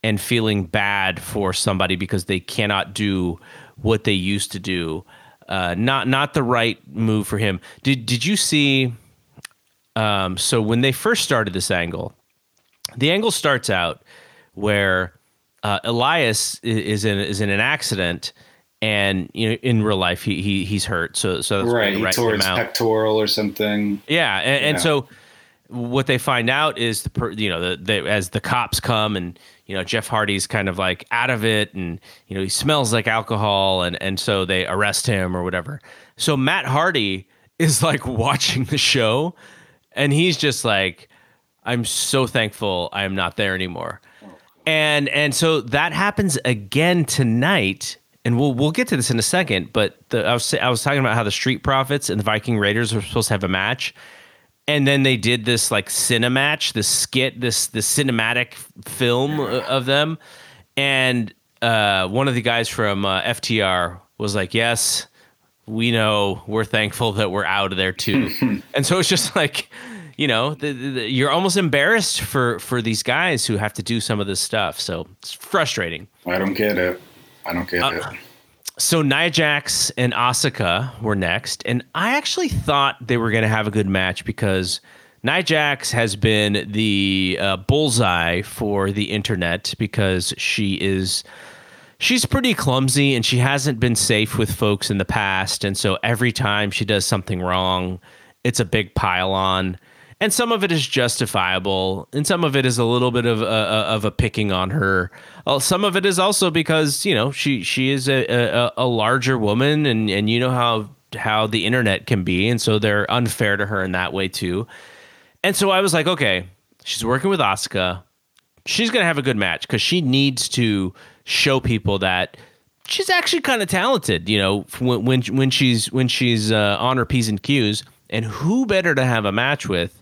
and feeling bad for somebody because they cannot do what they used to do uh, not not the right move for him. Did did you see? Um, so when they first started this angle, the angle starts out where uh, Elias is in is in an accident, and you know in real life he, he he's hurt. So so that's right, he tore his out. pectoral or something. Yeah, and, and Yeah. so what they find out is the per, you know the, the as the cops come and you know Jeff Hardy's kind of like out of it and you know he smells like alcohol and and so they arrest him or whatever. So Matt Hardy is like watching the show and he's just like I'm so thankful I am not there anymore. And and so that happens again tonight and we'll we'll get to this in a second, but the, I was I was talking about how the Street Profits and the Viking Raiders were supposed to have a match and then they did this like cinematch, this skit, this this cinematic film of them, and uh, one of the guys from uh, FTR was like, "Yes, we know. We're thankful that we're out of there too." and so it's just like, you know, the, the, you're almost embarrassed for for these guys who have to do some of this stuff. So it's frustrating. I don't get it. I don't get it. So Nia Jax and Asuka were next, and I actually thought they were going to have a good match because Nia Jax has been the uh, bullseye for the internet because she is she's pretty clumsy and she hasn't been safe with folks in the past, and so every time she does something wrong, it's a big pile on. And some of it is justifiable, and some of it is a little bit of a, of a picking on her. Uh, Some of it is also because you know she she is a, a, a larger woman, and and you know how how the internet can be, and so they're unfair to her in that way too. And so I was like, okay, she's working with Asuka. She's gonna have a good match because she needs to show people that she's actually kind of talented. You know, when when when she's when she's uh, on her p's and q's. And who better to have a match with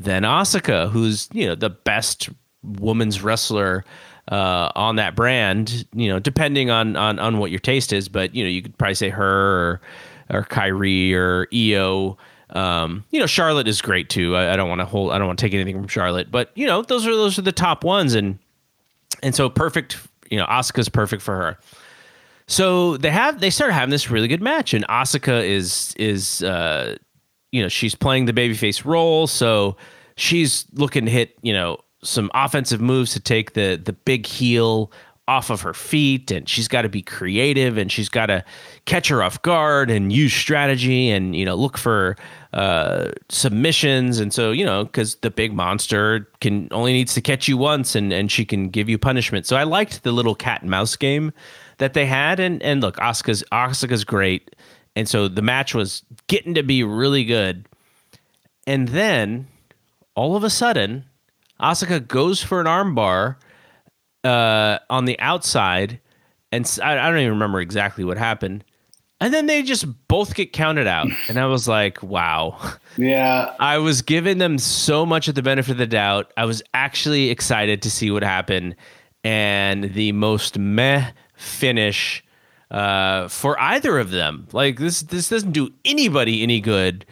than Asuka, who's you know the best woman's wrestler uh, on that brand. You know, depending on on on what your taste is, but you know you could probably say her or or Kairi or Io. Um, you know, Charlotte is great too. I, I don't want to hold. I don't want to take anything from Charlotte, but you know, those are those are the top ones, and and so perfect. You know, Asuka's perfect for her. So they have they start having this really good match, and Asuka is is uh, you know she's playing the babyface role, so she's looking to hit you know some offensive moves to take the the big heel off of her feet, and she's got to be creative, and she's got to catch her off guard and use strategy, and you know look for uh, submissions, and so you know because the big monster can only needs to catch you once, and and she can give you punishment. So I liked the little cat and mouse game that they had, and and look, Asuka's Asuka's great, and so the match was getting to be really good, and then all of a sudden, Asuka goes for an armbar, uh, on the outside, and I, I don't even remember exactly what happened. And then they just both get counted out, and I was like, "Wow." Yeah, I was giving them so much of the benefit of the doubt. I was actually excited to see what happened, and the most meh finish uh, for either of them. Like this, this doesn't do anybody any good.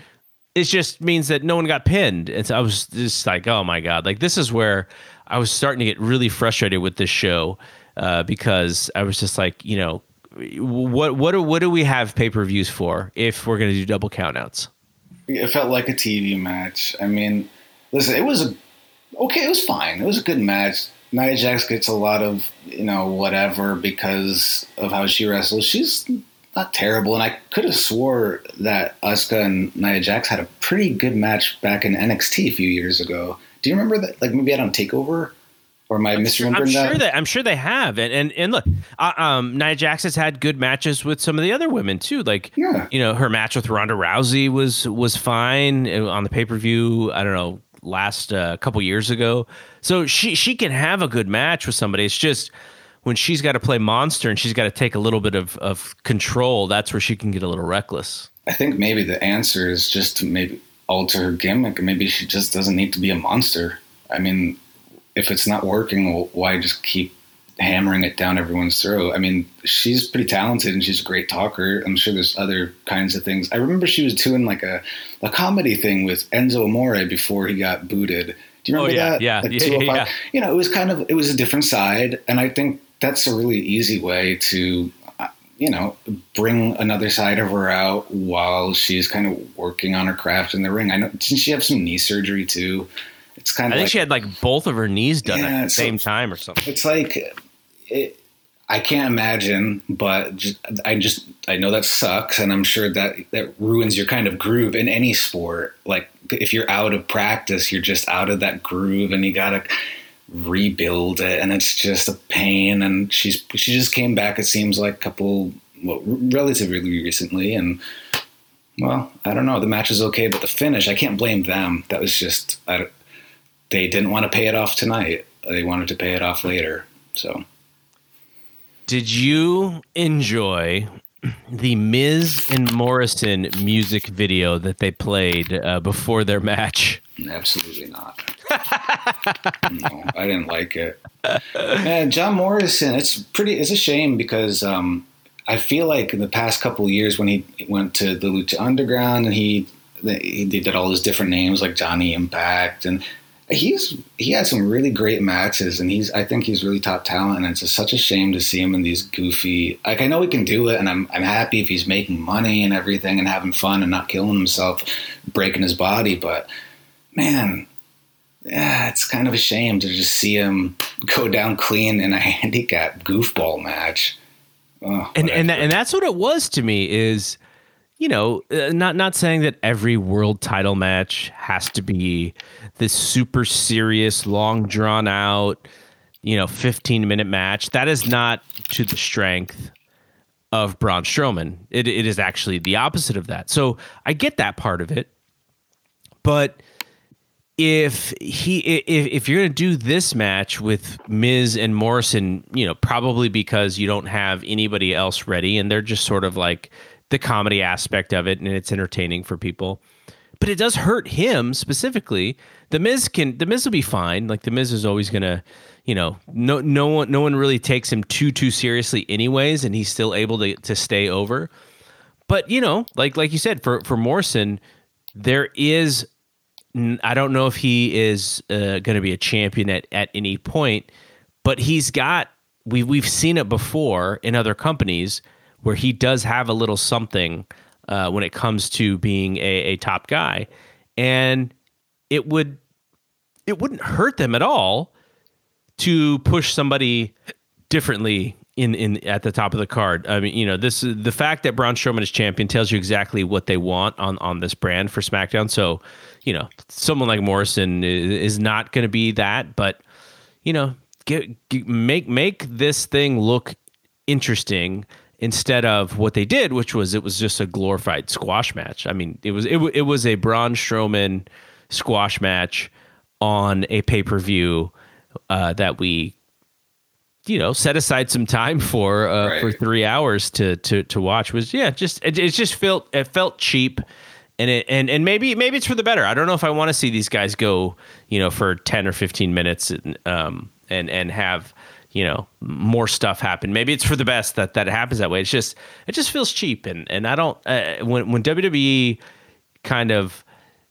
It just means that no one got pinned. And so I was just like, oh my god, like this is where I was starting to get really frustrated with this show uh, because I was just like, you know, what what do, what do we have pay per views for if we're going to do double countouts? It felt like a TV match. I mean, listen, it was a, okay. It was fine. It was a good match. Nia Jax gets a lot of you know whatever because of how she wrestles. She's not terrible, and I could have swore that Asuka and Nia Jax had a pretty good match back in NXT a few years ago. Do you remember that? Like maybe I don't take over. Or am I misremembering I'm that? sure that I'm sure they have, and and, and look, uh, um, Nia Jax has had good matches with some of the other women too. Like, Yeah. you know, her match with Ronda Rousey was was fine uh, on the pay per view. I don't know, last uh, couple years ago. So she she can have a good match with somebody. It's just when she's got to play monster and she's got to take a little bit of of control. That's where she can get a little reckless. I think maybe the answer is just to maybe alter her gimmick. Maybe she just doesn't need to be a monster. I mean, if it's not working, why just keep hammering it down everyone's throat? I mean, she's pretty talented and she's a great talker. I'm sure there's other kinds of things. I remember she was doing like a, a comedy thing with Enzo Amore before he got booted. Do you remember Oh, yeah, that? yeah, Like yeah, yeah. You know, it was kind of it was a different side, and I think that's a really easy way to uh, you know, bring another side of her out while she's kind of working on her craft in the ring. I know didn't she have some knee surgery too? It's kind of. I think like, she had like both of her knees done Yeah, at the so- same time or something. it's like it, I can't imagine, but just, I just I know that sucks, and I'm sure that that ruins your kind of groove in any sport. Like if you're out of practice, you're just out of that groove, and you gotta rebuild it, and it's just a pain. And she's she just came back. It seems like a couple well, relatively recently, and well, I don't know. The match is okay, but the finish, I can't blame them. That was just I, they didn't want to pay it off tonight. They wanted to pay it off later. So Did you enjoy the Miz and Morrison music video that they played uh, before their match? absolutely not. no, I didn't like it. Man, John Morrison, it's pretty. It's a shame because um, I feel like in the past couple years when he went to the Lucha Underground and he he did all his different names like Johnny Impact and he's he had some really great matches and he's I think he's really top talent and it's just such a shame to see him in these goofy like I know he can do it and I'm I'm happy if he's making money and everything and having fun and not killing himself breaking his body but man yeah it's kind of a shame to just see him go down clean in a handicap goofball match. Oh, And and that, and that's what it was to me is you know uh, not not saying that every world title match has to be this super serious long drawn out you know 15 minute match that is not to the strength of Braun Strowman it, it is actually the opposite of that so I get that part of it but if he if, if you're going to do this match with Miz and Morrison, you know, probably because you don't have anybody else ready and they're just sort of like the comedy aspect of it and it's entertaining for people. But it does hurt him specifically. The Miz can the Miz will be fine. Like the Miz is always to, you know, no no one no one really takes him too too seriously anyways and he's still able to to stay over. But, you know, like like you said for for Morrison, there is I don't know if he is uh, going to be a champion at, at any point, but he's got we we've seen it before in other companies where he does have a little something uh, when it comes to being a, a top guy, and it would it wouldn't hurt them at all to push somebody differently in in at the top of the card. I mean, you know, this the fact that Braun Strowman is champion tells you exactly what they want on on this brand for SmackDown. So, you know, someone like Morrison is, not going to be that, but you know, get, get make make this thing look interesting instead of what they did, which was it was just a glorified squash match. I mean, it was it, it was a Braun Strowman squash match on a pay per view uh, that we you know set aside some time for uh, Right. for three hours to to to watch was yeah just it, it just felt it felt cheap. And it and and maybe maybe it's for the better. I don't know if I want to see these guys go you know for ten or fifteen minutes and um and and have you know more stuff happen. Maybe it's for the best that that happens that way. It's just it just feels cheap. And and I don't uh, when when WWE kind of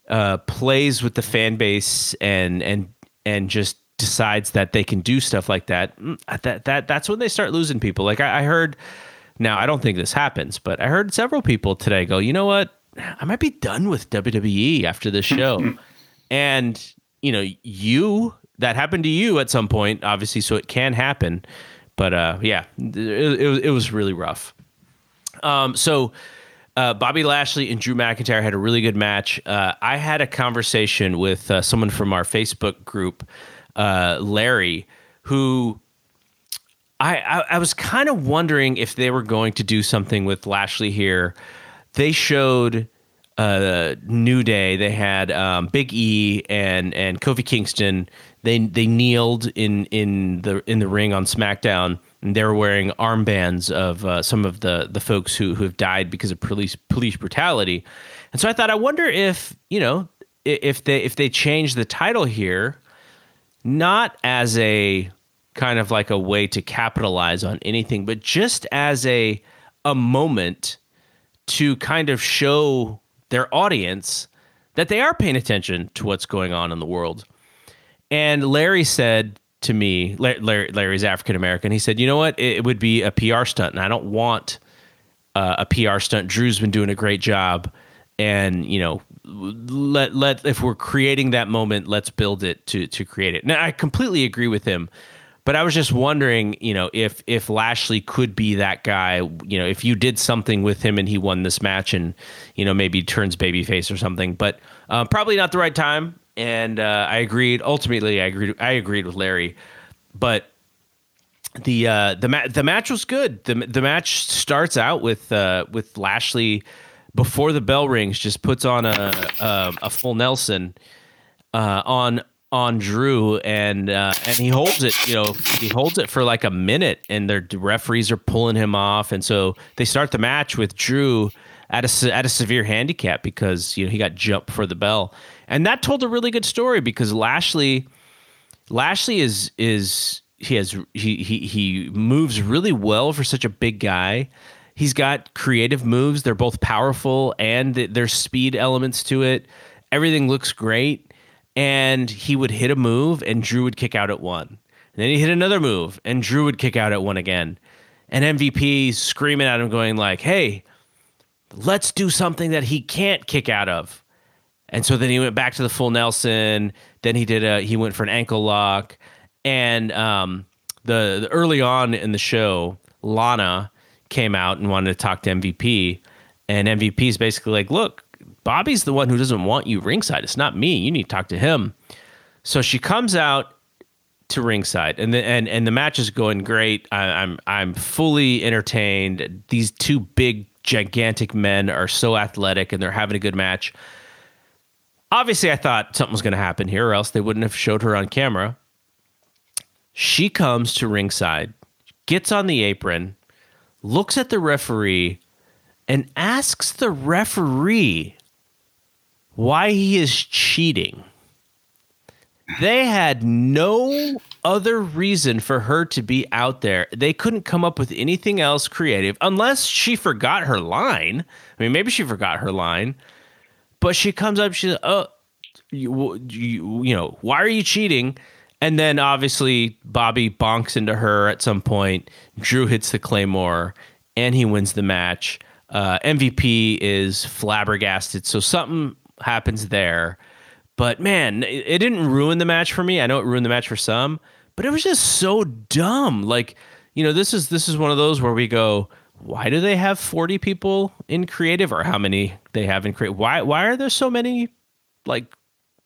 uh, plays with the fan base and and and just decides that they can do stuff like that, mm, that that that's when they start losing people. Like I, I heard, now I don't think this happens, but I heard several people today go, you know what, I might be done with WWE after this show, and you know you that happened to you at some point, obviously, so it can happen. But uh, yeah, it, it, was- it was really rough. Um, so uh, Bobby Lashley and Drew McIntyre had a really good match. Uh, I had a conversation with uh, someone from our Facebook group, uh, Larry, who I, I, I was kind of wondering if they were going to do something with Lashley here. They showed uh, New Day. They had um, Big E and and Kofi Kingston. They they kneeled in in the in the ring on SmackDown. And they were wearing armbands of uh, some of the the folks who who have died because of police police brutality. And so I thought, I wonder if you know if they if they change the title here, not as a kind of like a way to capitalize on anything, but just as a a moment to kind of show their audience that they are paying attention to what's going on in the world. And Larry said to me, Larry, Larry's African American. He said, "You know what? It, would be a PR stunt, and I don't want uh, a PR stunt. Drew's been doing a great job, and you know, let let if we're creating that moment, let's build it to to create it." Now, I completely agree with him. But I was just wondering, you know, if if Lashley could be that guy, you know, if you did something with him and he won this match, and you know maybe turns babyface or something. But uh, probably not the right time. And uh, I agreed. Ultimately, I agreed. I agreed with Larry. But the uh, the ma- the match was good. the The match starts out with uh, with Lashley before the bell rings, just puts on a a, a full Nelson uh, on on Drew, and uh, and he holds it. You know, he holds it for like a minute, and their referees are pulling him off, and so they start the match with Drew at a at a severe handicap because you know he got jumped for the bell, and that told a really good story because Lashley. Lashley is is he has he he he moves really well for such a big guy. He's got creative moves. They're both powerful and th- there's speed elements to it. Everything looks great. And he would hit a move and Drew would kick out at one. And then he hit another move and Drew would kick out at one again. And MVP screaming at him, going like, "Hey, let's do something that he can't kick out of." And so then he went back to the full Nelson. Then he did a he went for an ankle lock, and um, the, the early on in the show, Lana came out and wanted to talk to MVP, and MVP is basically like, "Look, Bobby's the one who doesn't want you ringside. It's not me. You need to talk to him." So she comes out to ringside, and the and and the match is going great. I, I'm I'm fully entertained. These two big gigantic men are so athletic, and they're having a good match obviously I thought something was going to happen here, or else they wouldn't have showed her on camera. She comes to ringside, gets on the apron, looks at the referee, and asks the referee why he is cheating. They had no other reason for her to be out there. They couldn't come up with anything else creative unless she forgot her line. I mean, maybe she forgot her line but she comes up she's like, oh you, you, you know why are you cheating? And then obviously bobby bonks into her at some point. Drew hits the claymore and he wins the match. Uh, mvp is flabbergasted so something happens there. But man it, it didn't ruin the match for me. I know it ruined the match for some but it was just so dumb. Like you know this is this is one of those where we go why do they have 40 people in creative or how many they have in creative why why are there so many like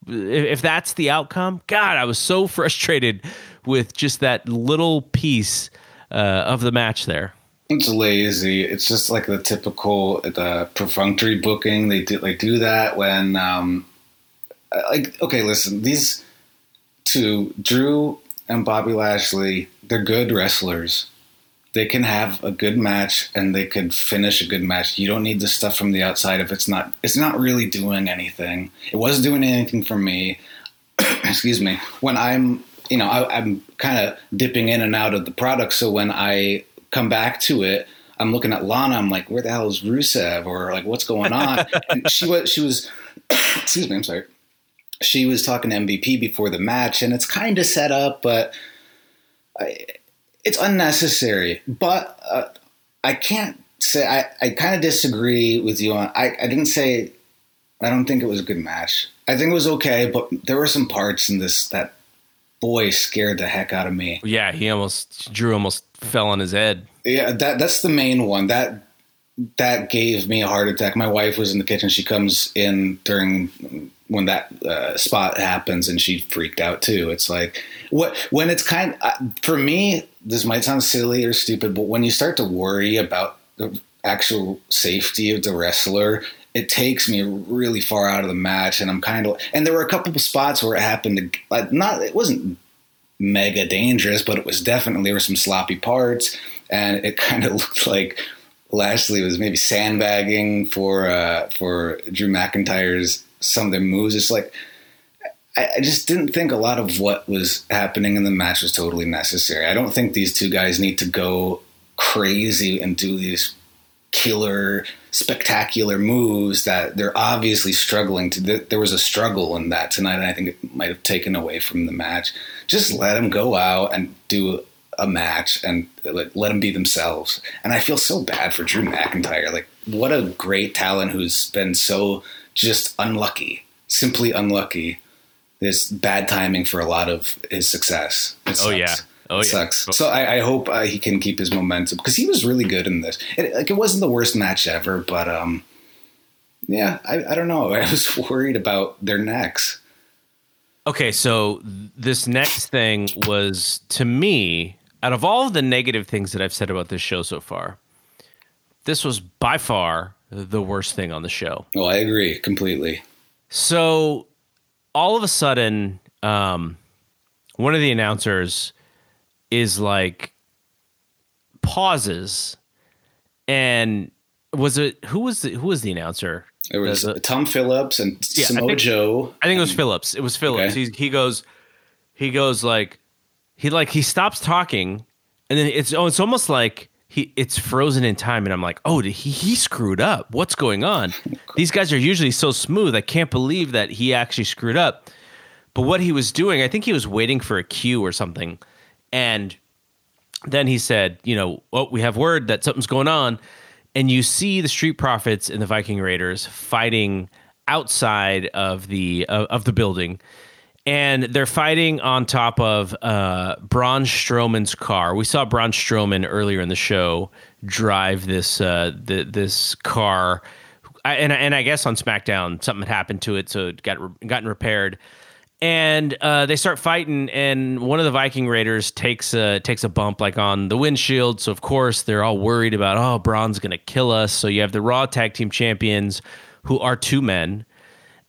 if, that's the outcome god i was so frustrated with just that little piece uh, of the match there It's lazy. It's just like the typical the perfunctory booking. They do they do that when um like okay, listen, these two, Drew and Bobby Lashley, they're good wrestlers. They can have a good match and they could finish a good match. You don't need the stuff from the outside if it's not it's not really doing anything. It wasn't doing anything for me. Excuse me. When I'm you know, I, I'm kind of dipping in and out of the product. So when I come back to it, I'm looking at Lana. I'm like, where the hell is Rusev? Or like, what's going on? and she was, she was, excuse me, I'm sorry. She was talking to MVP before the match, and it's kind of set up, but I, it's unnecessary. But uh, I can't say I, I kind of disagree with you on. I, I didn't say I don't think it was a good match. I think it was okay, but there were some parts in this that boy scared the heck out of me. Yeah, he almost Drew almost fell on his head. Yeah, that that's the main one. That that gave me a heart attack. My wife was in the kitchen. She comes in during when that uh, spot happens, and she freaked out too. It's like what when it's kind uh, for me. This might sound silly or stupid, but when you start to worry about the actual safety of the wrestler, it takes me really far out of the match, and I'm kind of. And there were a couple of spots where it happened to like not. It wasn't mega dangerous, but it was definitely there were some sloppy parts, and it kind of looked like Lashley was maybe sandbagging for uh, for Drew McIntyre's some of their moves. It's like I, I just didn't think a lot of what was happening in the match was totally necessary. I don't think these two guys need to go crazy and do these killer, spectacular moves that they're obviously struggling to. There was a struggle in that tonight, and I think it might have taken away from the match. Just let them go out and do a match and let, let them be themselves. And I feel so bad for Drew McIntyre. Like, what a great talent who's been so just unlucky, simply unlucky. There's bad timing for a lot of his success. Oh yeah. Oh, it yeah. sucks. So I, I hope uh, he can keep his momentum because he was really good in this. It, like it wasn't the worst match ever, but um, yeah, I, I don't know. I was worried about their necks. Okay, so this next thing was to me, out of all of the negative things that I've said about this show so far, this was by far the worst thing on the show. Oh, I agree completely. So all of a sudden, um, one of the announcers is like pauses and was it who was the who was the announcer? It was The- the- Tom Phillips and Yeah, I think-. I think it was Phillips. It was Phillips. Okay. He he goes he goes like he like he stops talking and then it's oh it's almost like he it's frozen in time and I'm like, "Oh, he he screwed up. What's going on?" These guys are usually so smooth. I can't believe that he actually screwed up. But what he was doing, I think he was waiting for a cue or something. And then he said, you know, oh, we have word that something's going on. And you see the Street Profits and the Viking Raiders fighting outside of the uh, of the building. And they're fighting on top of uh, Braun Strowman's car. We saw Braun Strowman earlier in the show drive this uh, the, this car, I, and and I guess on SmackDown something had happened to it, so it got gotten repaired. And uh, they start fighting and one of the viking raiders takes a takes a bump like on the windshield. So of course they're all worried about oh braun's gonna kill us. So you have the raw tag team champions who are two men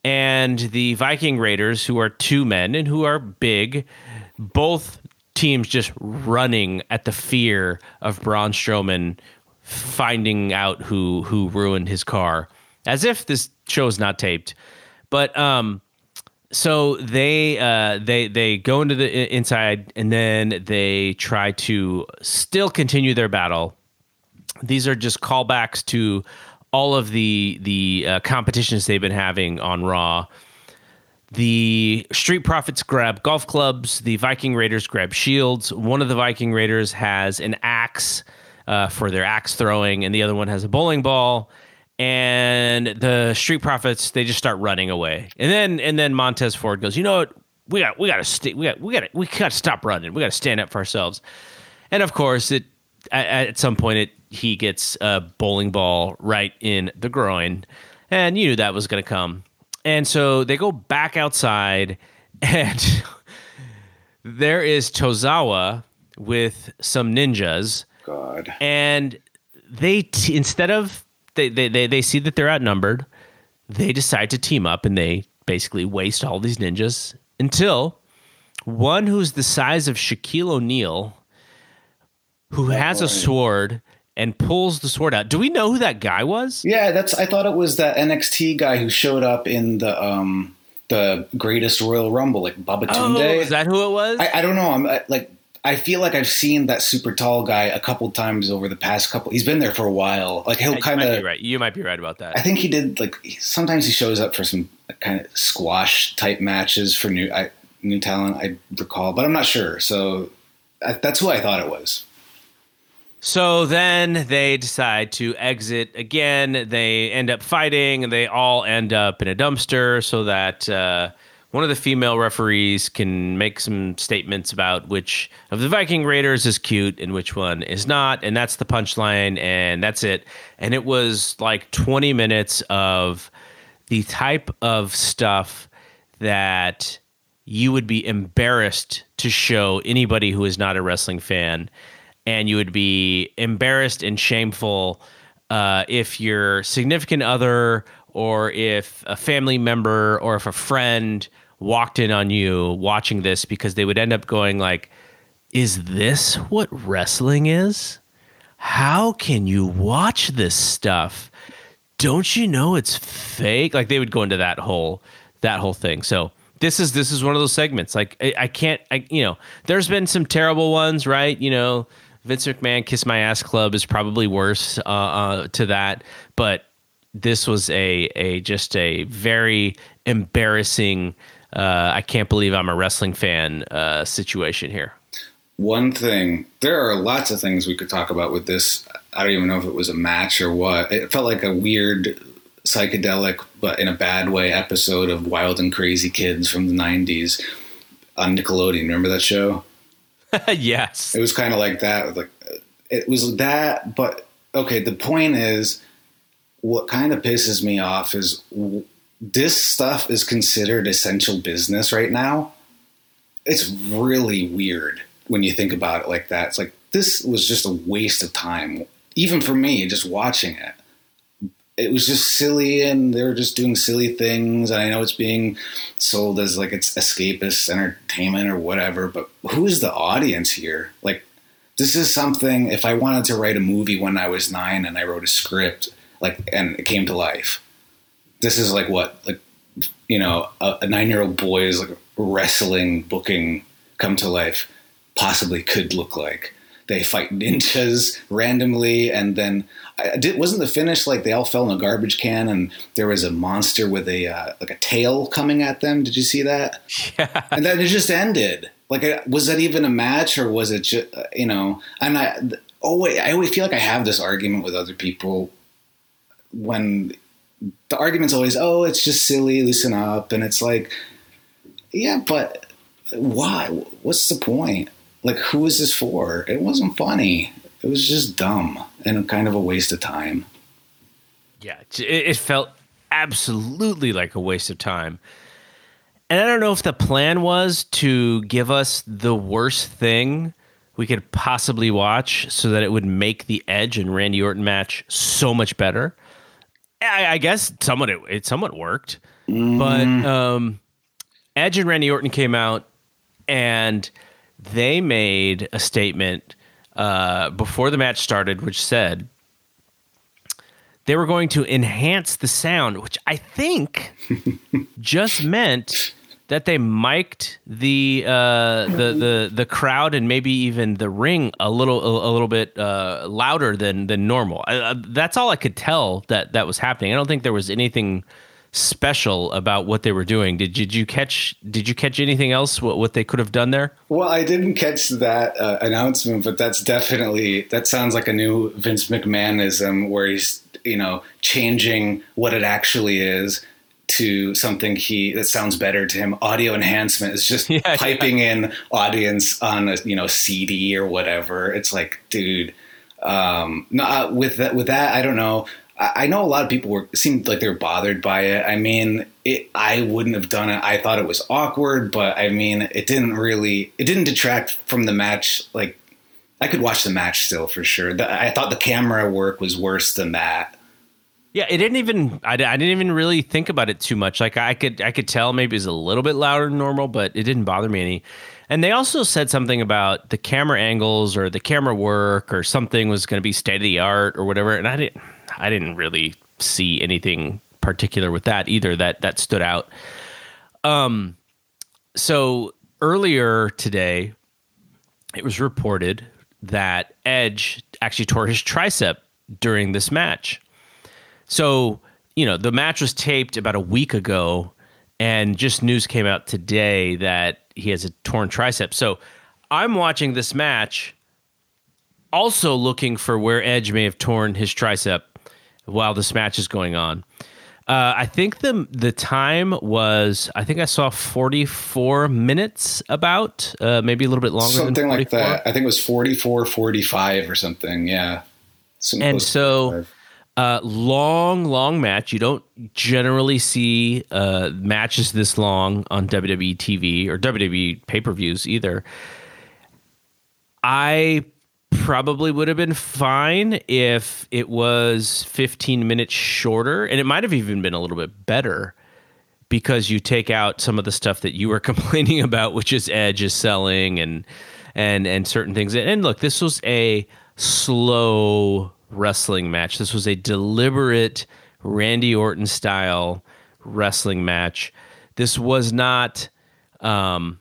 and the viking raiders who are two men and who are big both teams just running at the fear of braun strowman finding out who who ruined his car as if this show is not taped but um so they uh, they they go into the inside and then they try to still continue their battle. These are just callbacks to all of the the uh, competitions they've been having on Raw. The Street Profits grab golf clubs. The Viking Raiders grab shields. One of the Viking Raiders has an axe uh, for their axe throwing, and the other one has a bowling ball. And the Street Profits they just start running away. And then and then Montez Ford goes, you know what? We got we got to st- we got we got we got to stop running. We got to stand up for ourselves. And of course, it at, at some point it he gets a bowling ball right in the groin, and you knew that was going to come. And so they go back outside, and there is Tozawa with some ninjas, God. and they t- instead of they, they they they see that they're outnumbered, they decide to team up, and they basically waste all these ninjas until one who's the size of Shaquille O'Neal who has a sword and pulls the sword out. Do we know who that guy was? Yeah, that's. I thought it was that NXT guy who showed up in the um the Greatest Royal Rumble, like Babatunde. Oh, is that who it was? I, I don't know. I'm I, like. I feel like I've seen that super tall guy a couple times over the past couple. He's been there for a while. Like he'll Yeah, kind of right. You might be right about that. I think he did like sometimes he shows up for some kind of squash type matches for new I, new talent. I recall, but I'm not sure. So I, that's who I thought it was. So then they decide to exit again. They end up fighting, and they all end up in a dumpster so that uh, one of the female referees can make some statements about which of the Viking Raiders is cute and which one is not. And that's the punchline, and that's it. And it was like 20 minutes of the type of stuff that you would be embarrassed to show anybody who is not a wrestling fan and you would be embarrassed and shameful uh, if your significant other or if a family member or if a friend walked in on you watching this because they would end up going like is this what wrestling is? How can you watch this stuff? Don't you know it's fake? Like they would go into that whole that whole thing. So this is this is one of those segments. Like i, I can't I, you know there's been some terrible ones right? You know vince mcmahon kiss my ass club is probably worse uh, uh, to that but this was a a just a very embarrassing uh, i can't believe i'm a wrestling fan uh, situation here One thing, there are lots of things we could talk about with this. I don't even know if it was a match or what. It felt like a weird psychedelic, but in a bad way, episode of Wild and Crazy Kids from the 90s on Nickelodeon. Remember that show? yes It was kind of like that. Like it was that, but okay. The point is, what kind of pisses me off is this stuff is considered essential business right now. It's really weird when you think about it like that. It's like this was just a waste of time, even for me, just watching it. It was just silly, and they were just doing silly things. And I know it's being sold as like it's escapist entertainment or whatever, but who's the audience here? Like, this is something. If I wanted to write a movie when I was nine and I wrote a script, like, and it came to life, this is like what, like, you know, a, a nine-year-old boy's like wrestling booking come to life possibly could look like. They fight ninjas randomly, and then I did, wasn't the finish like they all fell in a garbage can, and there was a monster with a uh, like a tail coming at them. Did you see that? yeah and then it just ended. Like, uh, was that even a match, or was it just you know? And I oh wait, I always feel like I have this argument with other people when the argument's always oh it's just silly, loosen up, and it's like yeah, but why? What's the point? Like, who is this for? It wasn't funny. It was just dumb and kind of a waste of time. Yeah, it, felt absolutely like a waste of time. And I don't know if the plan was to give us the worst thing we could possibly watch so that it would make the Edge and Randy Orton match so much better. I, I guess somewhat it, it somewhat worked, but um, Edge and Randy Orton came out and they made a statement uh, before the match started, which said they were going to enhance the sound, which I think just meant that they mic'd the uh, the the the crowd and maybe even the ring a little a, a little bit uh, louder than than normal. I, I, that's all I could tell that that was happening. I don't think there was anything special about what they were doing. Did, did you catch did you catch anything else what, what they could have done there? Well, I didn't catch that uh, announcement, but that's definitely that sounds like a new Vince McMahonism where he's you know changing what it actually is to something he that sounds better to him. Audio enhancement is just Yeah, piping in audience on a you know CD or whatever. It's like, dude, um, no, uh, with that with that, I don't know. I know a lot of people were seemed like they were bothered by it. I mean, it, I wouldn't have done it. I thought it was awkward, but I mean, it didn't really. It didn't detract from the match. Like, I could watch the match still for sure. The, I thought the camera work was worse than that. Yeah, it didn't even. I, I didn't even really think about it too much. Like I could, I could tell maybe it was a little bit louder than normal, but it didn't bother me any. And they also said something about the camera angles or the camera work or something was going to be state of the art or whatever. And I didn't, I didn't really see anything particular with that either that that stood out. Um, so earlier today, it was reported that Edge actually tore his tricep during this match. So, you know, the match was taped about a week ago, and just news came out today that he has a torn tricep. So I'm watching this match, also looking for where Edge may have torn his tricep while this match is going on. Uh, I think the the time was I think I saw 44 minutes about uh, maybe a little bit longer something like that. I think it was 44 45 or something. Yeah. Something and so uh, long long match. You don't generally see uh, matches this long on WWE TV or WWE pay-per-views either. I probably would have been fine if it was 15 minutes shorter and it might have even been a little bit better because you take out some of the stuff that you were complaining about which is edge is selling and and and certain things. And look this was a slow wrestling match. This was a deliberate Randy Orton style wrestling match. This was not um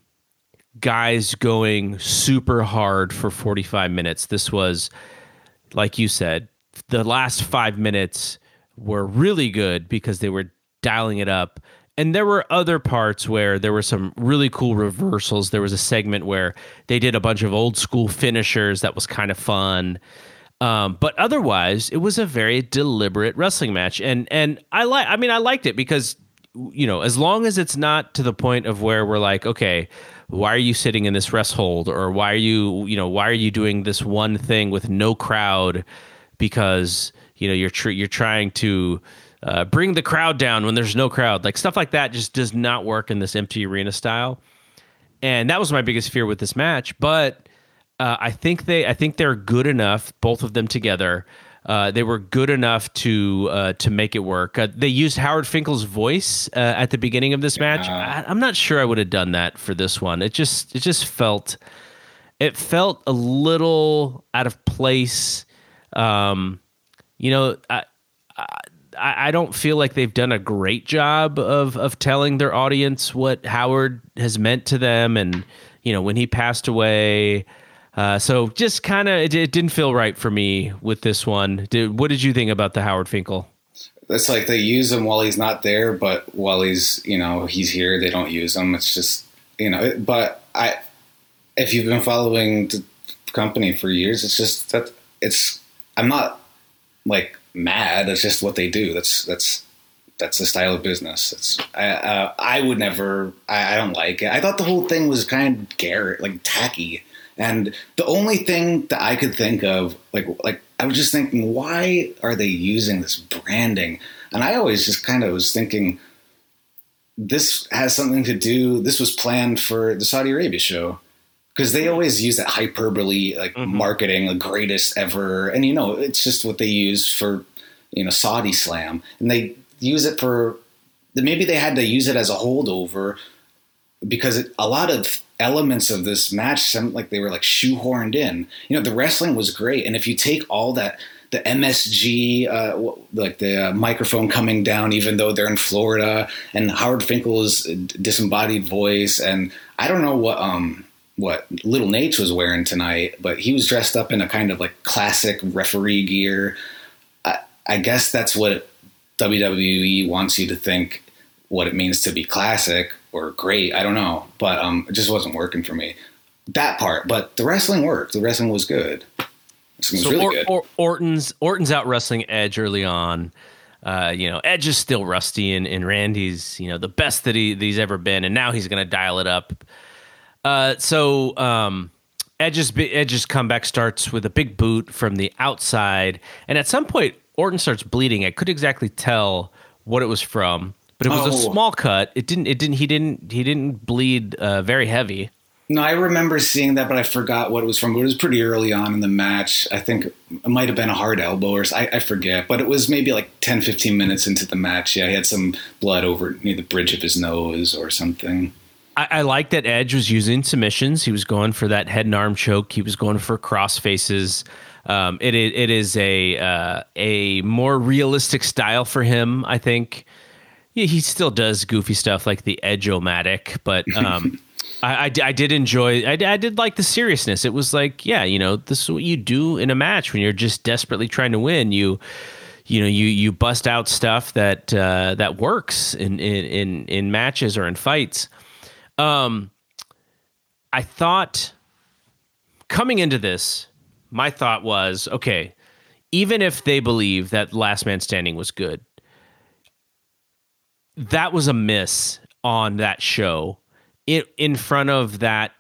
guys going super hard for 45 minutes. This was, like you said, the last five minutes were really good because they were dialing it up. And there were other parts where there were some really cool reversals. There was a segment where they did a bunch of old school finishers that was kind of fun. Um, but otherwise, it was a very deliberate wrestling match, and and I like. I mean, I liked it because you know, as long as it's not to the point of where we're like, okay, why are you sitting in this rest hold? Or why are you you know why are you doing this one thing with no crowd because you know you're tr- you're trying to uh, bring the crowd down when there's no crowd? Like stuff like that just does not work in this empty arena style. And that was my biggest fear with this match but uh, I think they I think they're good enough both of them together uh, they were good enough to uh, to make it work. Uh, they used Howard Finkel's voice uh, at the beginning of this match. I, am not sure I would have done that for this one. It just it just felt it felt a little out of place. Um, you know, I, I I don't feel like they've done a great job of of telling their audience what Howard has meant to them, and you know when he passed away. Uh, so just kind of, it, it, didn't feel right for me with this one. Did, what did you think about the Howard Finkel? It's like they use him while he's not there, but while he's, you know, he's here, they don't use him. It's just, you know, but I, if you've been following the company for years, it's just that it's, I'm not like mad. It's just what they do. That's, that's, that's the style of business. It's I, uh, I would never. I, I, don't like it. I thought the whole thing was kind of Garrett, like tacky. And the only thing that I could think of, like, like I was just thinking, why are they using this branding? And I always just kind of was thinking, this has something to do. This was planned for the Saudi Arabia show because they always use that hyperbole, like mm-hmm. marketing, the greatest ever, and you know, it's just what they use for you know Saudi Slam, and they use it for. Maybe they had to use it as a holdover because it, a lot of elements of this match sound like they were like shoehorned in. You know, the wrestling was great, and if you take all that, the MSG, uh, like the uh, microphone coming down, even though they're in Florida, and Howard Finkel's disembodied voice, and I don't know what um what Little Nate was wearing tonight, but he was dressed up in a kind of like classic referee gear. I, I guess that's what WWE wants you to think what it means to be classic or great. I don't know, but um, it just wasn't working for me. That part, but the wrestling worked. The wrestling was good. So really or, good. Or, Orton's Orton's out wrestling Edge early on. Uh, you know, Edge is still rusty, and, and Randy's you know the best that, he, that he's ever been, and now he's going to dial it up. Uh, so um, Edge's Edge's comeback starts with a big boot from the outside, and at some point Orton starts bleeding. I couldn't exactly tell what it was from but it was oh. a small cut. It didn't. It didn't. He didn't. He didn't bleed uh, very heavy. No, I remember seeing that, but I forgot what it was from. But it was pretty early on in the match. I think it might have been a hard elbow, or I, I forget. But it was maybe like 10, 15 minutes into the match. Yeah, he had some blood over near the bridge of his nose or something. I, I like that Edge was using submissions. He was going for that head and arm choke. He was going for cross faces. Um, it, it is a uh, a more realistic style for him, I think. Yeah, he still does goofy stuff like the Edge-O-Matic, but um, I, I, I, did enjoy. I, I did like the seriousness. It was like, yeah, you know, this is what you do in a match when you're just desperately trying to win. You you know you you bust out stuff that uh, that works in, in in in matches or in fights. Um, I thought coming into this, my thought was okay. Even if they believe that Last Man Standing was good, that was a miss on that show. It in front of that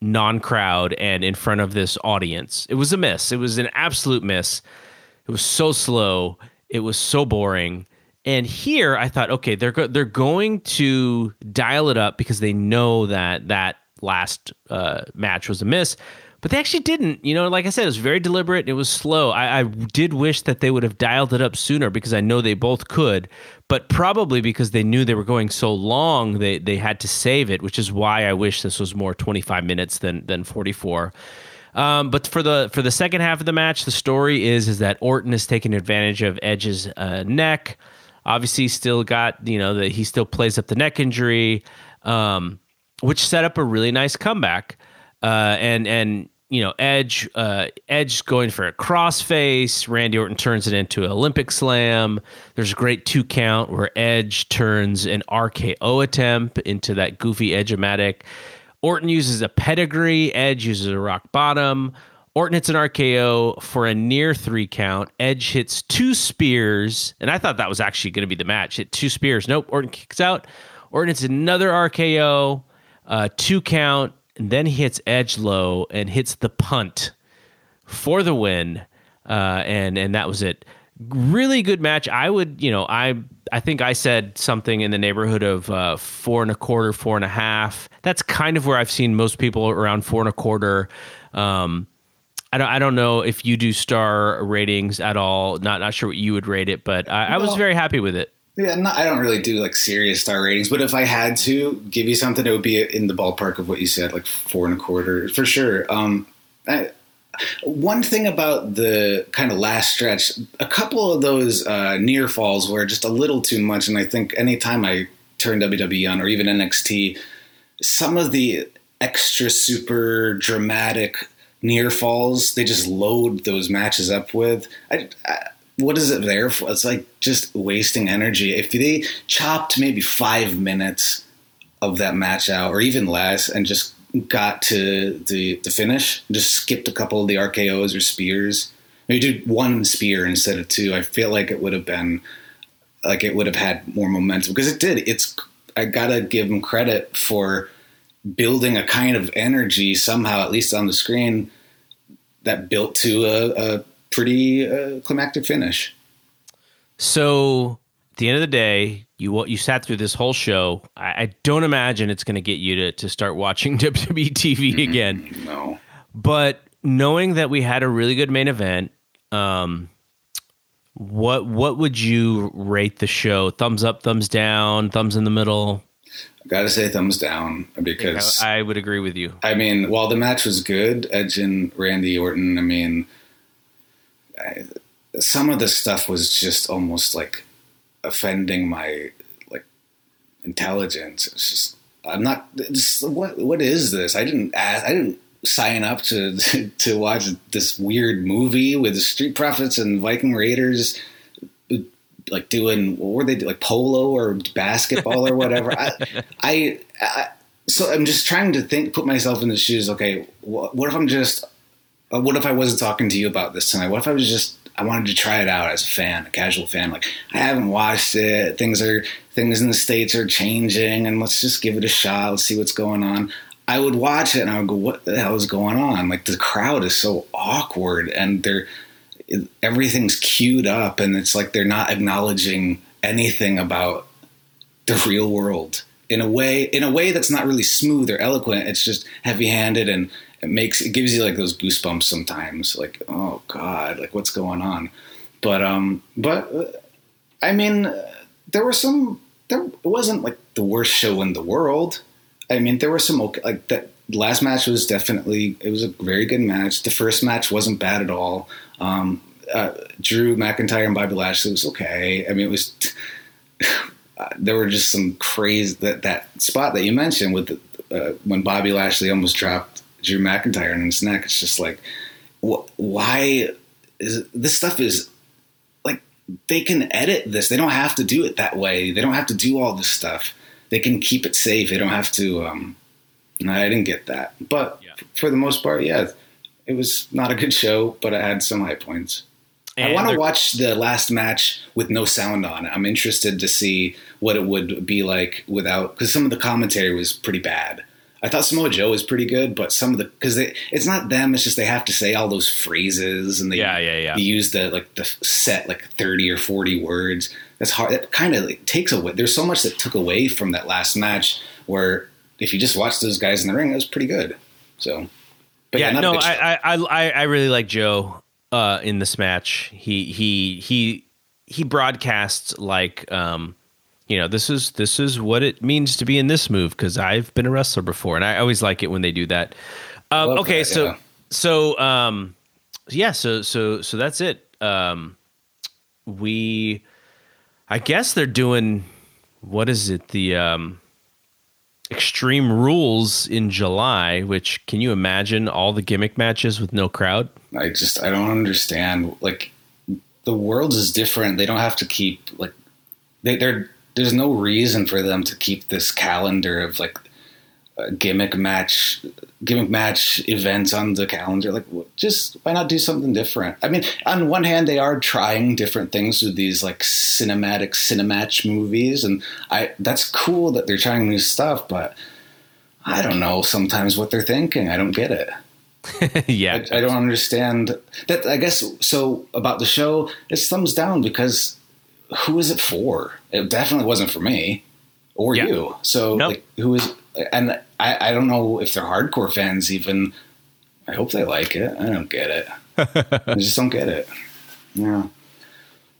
non-crowd and in front of this audience. It was a miss. It was an absolute miss. It was so slow. It was so boring. And here I thought, okay, they're go- they're going to dial it up because they know that that last uh, match was a miss. But they actually didn't. You know, like I said, it was very deliberate. It was slow. I, I did wish that they would have dialed it up sooner because I know they both could. But probably because they knew they were going so long, they they had to save it, which is why I wish this was more 25 minutes than than 44. Um, but for the for the second half of the match, the story is is that Orton is taking advantage of Edge's uh, neck. Obviously, still got you know that he still plays up the neck injury, um, which set up a really nice comeback. Uh, and and you know Edge uh, Edge going for a crossface. Randy Orton turns it into an Olympic Slam. There's a great two count where Edge turns an RKO attempt into that goofy Edge-O-Matic. Orton uses a pedigree. Edge uses a rock bottom. Orton hits an RKO for a near three count. Edge hits two spears, and I thought that was actually going to be the match. Hit two spears. Nope. Orton kicks out. Orton hits another RKO, uh, two count, and then he hits Edge low and hits the punt for the win. Uh, and and that was it. Really good match. I would, you know, I I think I said something in the neighborhood of uh, four and a quarter, four and a half. That's kind of where I've seen most people around four and a quarter. Um, I don't, I don't know if you do star ratings at all. Not not sure what you would rate it, but I, I was very happy with it. Yeah, not, I don't really do like serious star ratings, but if I had to give you something, it would be in the ballpark of what you said, like four and a quarter for sure. Um, I, one thing about the kind of last stretch, a couple of those uh, near falls were just a little too much. And I think anytime I turn WWE on or even NXT, some of the extra super dramatic near falls they just load those matches up with. I, I, what is it there for? It's like just wasting energy. If they chopped maybe five minutes of that match out or even less and just got to the, the finish, just skipped a couple of the RKOs or spears. Maybe did one spear instead of two. I feel like it would have been like it would have had more momentum because it did. It's I gotta give them credit for building a kind of energy somehow, at least on the screen, that built to a, a pretty uh, climactic finish. So, at the end of the day, you you sat through this whole show. I, I don't imagine it's going to get you to to start watching WWE TV again. No, but knowing that we had a really good main event, um, what what would you rate the show? Thumbs up, thumbs down, thumbs in the middle. I gotta say thumbs down because I, I would agree with you. I mean, while the match was good, Edge and Randy Orton. I mean, Some of the stuff was just almost like offending my like intelligence. It's just I'm not. Just, what what is this? I didn't ask. I didn't sign up to to watch this weird movie with the Street Profits and Viking Raiders. Like doing what were they like polo or basketball or whatever. I, I, I, so I'm just trying to think, put myself in the shoes. Okay, what if I'm just what if I wasn't talking to you about this tonight? What if I was just I wanted to try it out as a fan, a casual fan. Like I haven't watched it. Things are things in the states are changing, and let's just give it a shot. Let's see what's going on. I would watch it and I would go, "What the hell is going on?" Like the crowd is so awkward, and they're everything's queued up, and it's like they're not acknowledging anything about the real world in a way in a way that's not really smooth or eloquent. It's just heavy handed and it makes it gives you like those goosebumps sometimes like oh god like what's going on but um but uh, i mean there were some there it wasn't like the worst show in the world I mean, there were some okay, like that last match was definitely it was a very good match. The first match wasn't bad at all. Um, uh, Drew McIntyre and Bobby Lashley was okay. I mean, it was. there were just some crazy that that spot that you mentioned with the, uh, when Bobby Lashley almost dropped Drew McIntyre in his neck. It's just like, wh- why is this stuff is like they can edit this. They don't have to do it that way. They don't have to do all this stuff. They can keep it safe. They don't have to. Um, I didn't get that, but yeah. for the most part, yeah, it was not a good show, but I had some high points. And I want to watch the last match with no sound on. I'm interested to see what it would be like without, because some of the commentary was pretty bad. I thought Samoa Joe was pretty good, but some of the because it's not them. It's just they have to say all those phrases and they yeah yeah yeah they use the like the set like thirty or forty words. That's hard. That kind of like, takes away. There's so much that took away from that last match where if you just watch those guys in the ring, it was pretty good. So, but yeah, yeah no, I, I I I really like Joe uh, in this match. He he he he broadcasts like um, you know this is this is what it means to be in this move because I've been a wrestler before, and I always like it when they do that. Um, okay, that, so yeah. so um, yeah, so so so that's it. Um, we, I guess they're doing what is it the um Extreme Rules in July, which can you imagine all the gimmick matches with no crowd? I just I don't understand. Like the world is different. They don't have to keep like they, they're there's no reason for them to keep this calendar of like gimmick match gimmick match events on the calendar. Like just why not do something different? I mean on one hand they are trying different things with these like cinematic cinematch movies and i that's cool that they're trying new stuff but i don't know sometimes what they're thinking. I don't get it. Yeah. I, I, don't understand. That i guess so about the show it's thumbs down because who is it for it definitely wasn't for me or yeah. you so nope. like, who is and I, I don't know if they're hardcore fans even. I hope they like it. I don't get it. I just don't get it. Yeah.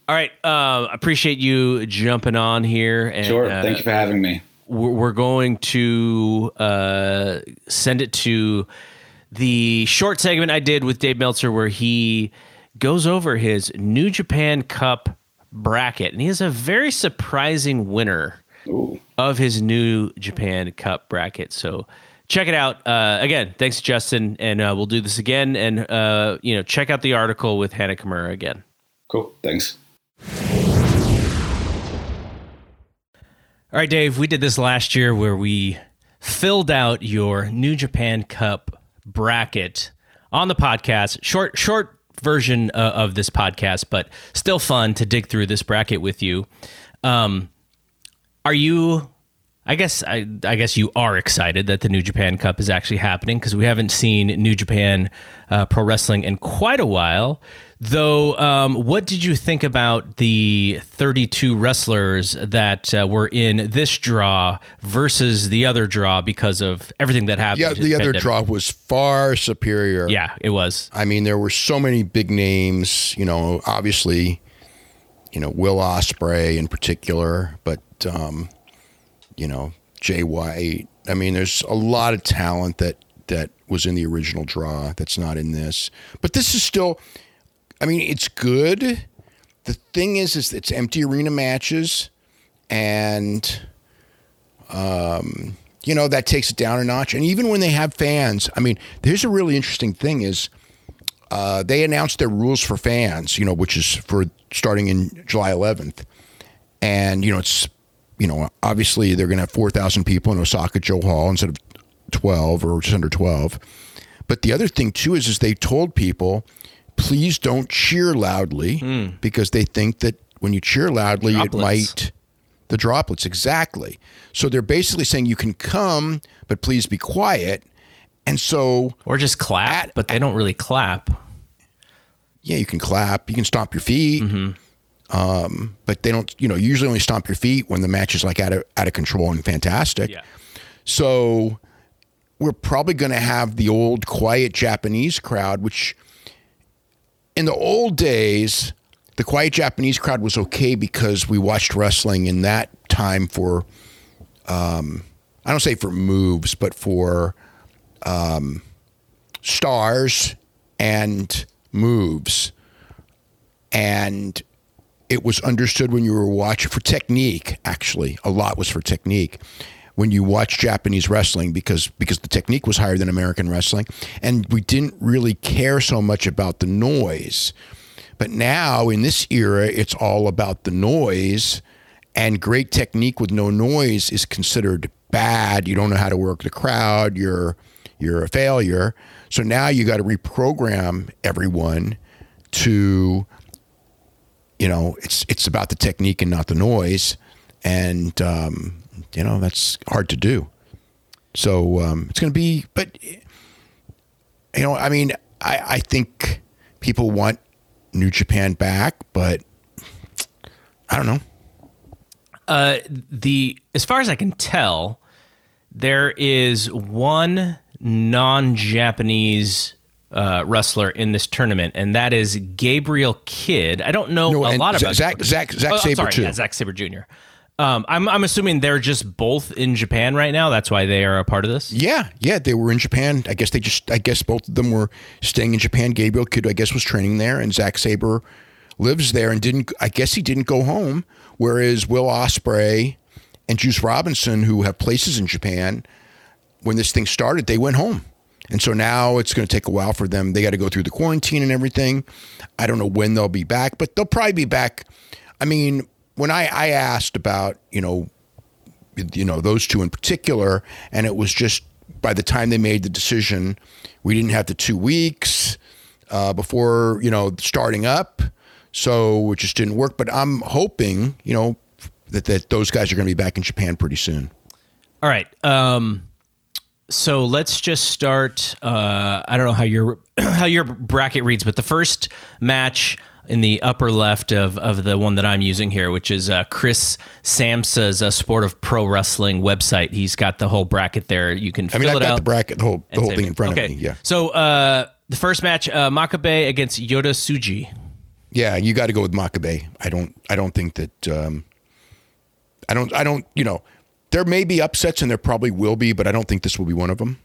All right. Uh, appreciate you jumping on here. And, sure. Thank uh, you for having me. We're going to uh, send it to the short segment I did with Dave Meltzer where he goes over his New Japan Cup bracket. And he has a very surprising winner Ooh. of his new Japan Cup bracket. So check it out. Uh, again, thanks, Justin, and uh, we'll do this again. And uh, you know, check out the article with Hana Kimura again. Cool. Thanks. All right, Dave. We did this last year where we filled out your New Japan Cup bracket on the podcast. Short, short version uh, of this podcast, but still fun to dig through this bracket with you. Um, are you I guess I, I guess you are excited that the New Japan Cup is actually happening because we haven't seen New Japan uh, Pro Wrestling in quite a while. Though, um, what did you think about the 32 wrestlers that uh, were in this draw versus the other draw because of everything that happened? Yeah, the other draw was far superior. Yeah, it was. I mean, there were so many big names. You know, obviously, you know Will Ospreay in particular, but um, you know Jay White. I mean, there's a lot of talent that that was in the original draw that's not in this. But this is still. I mean, it's good. The thing is, is it's empty arena matches, and um, you know that takes it down a notch. And even when they have fans, I mean, there's a really interesting thing is. Uh, they announced their rules for fans, you know, which is for starting in July 11th, and you know it's you know, obviously they're going to have 4,000 people in Osaka-jo Hall instead of 12 or just under 12. But the other thing too is, is they told people, please don't cheer loudly mm. because they think that when you cheer loudly, droplets. it might the droplets exactly. So they're basically saying you can come, but please be quiet. And so, or just clap, at, but they don't really clap. Yeah, you can clap. You can stomp your feet. Mm-hmm. Um, but they don't, you know, usually only stomp your feet when the match is like out of out of control and fantastic. Yeah. So we're probably going to have the old quiet Japanese crowd, which in the old days, the quiet Japanese crowd was okay because we watched wrestling in that time for um, I don't say for moves, but for um, stars and moves. And it was understood when you were watching for technique, actually. A lot was for technique. When you watch Japanese wrestling, because because the technique was higher than American wrestling, and we didn't really care so much about the noise. But now in this era, it's all about the noise, and great technique with no noise is considered bad. You don't know how to work the crowd. You're you're a failure. So now you got to reprogram everyone to you know it's it's about the technique and not the noise and um, you know that's hard to do so um, it's going to be but you know i mean I, I think people want new japan back but i don't know Uh, the as far as I can tell, there is one non-Japanese uh, wrestler in this tournament, and that is Gabriel Kidd. I don't know No, a lot about Zack- Zach Zack Oh, Sabre, sorry, too. Yeah, Zack Sabre Jr. Um, I'm I'm assuming they're just both in Japan right now. That's why they are a part of this. yeah yeah they were in japan i guess they just i guess both of them were staying in japan gabriel kidd i guess was training there and Zack Sabre lives there and didn't i guess he didn't go home whereas Will Ospreay and juice robinson who have places in japan when this thing started, they went home. And so now it's going to take a while for them. They got to go through the quarantine and everything. I don't know when they'll be back, but they'll probably be back. I mean, when I, I asked about, you know, you know, those two in particular, and it was just by the time they made the decision, we didn't have the two weeks uh, before, you know, starting up. So it just didn't work. But I'm hoping, you know, that, that those guys are going to be back in Japan pretty soon. All right. Um, so let's just start. Uh, I don't know how your how your bracket reads, but the first match in the upper left of, of the one that I'm using here, which is uh, Chris Samsa's uh, Sport of Pro Wrestling website. He's got the whole bracket there. You can I fill mean, I've it got out. the bracket, the whole, the whole thing in front okay. of me. Yeah. So uh, the first match, uh, Makabe against Yota Tsuji. Yeah, you got to go with Makabe. I don't. I don't think that. Um, I don't. I don't. You know, there may be upsets, and there probably will be, but I don't think this will be one of them.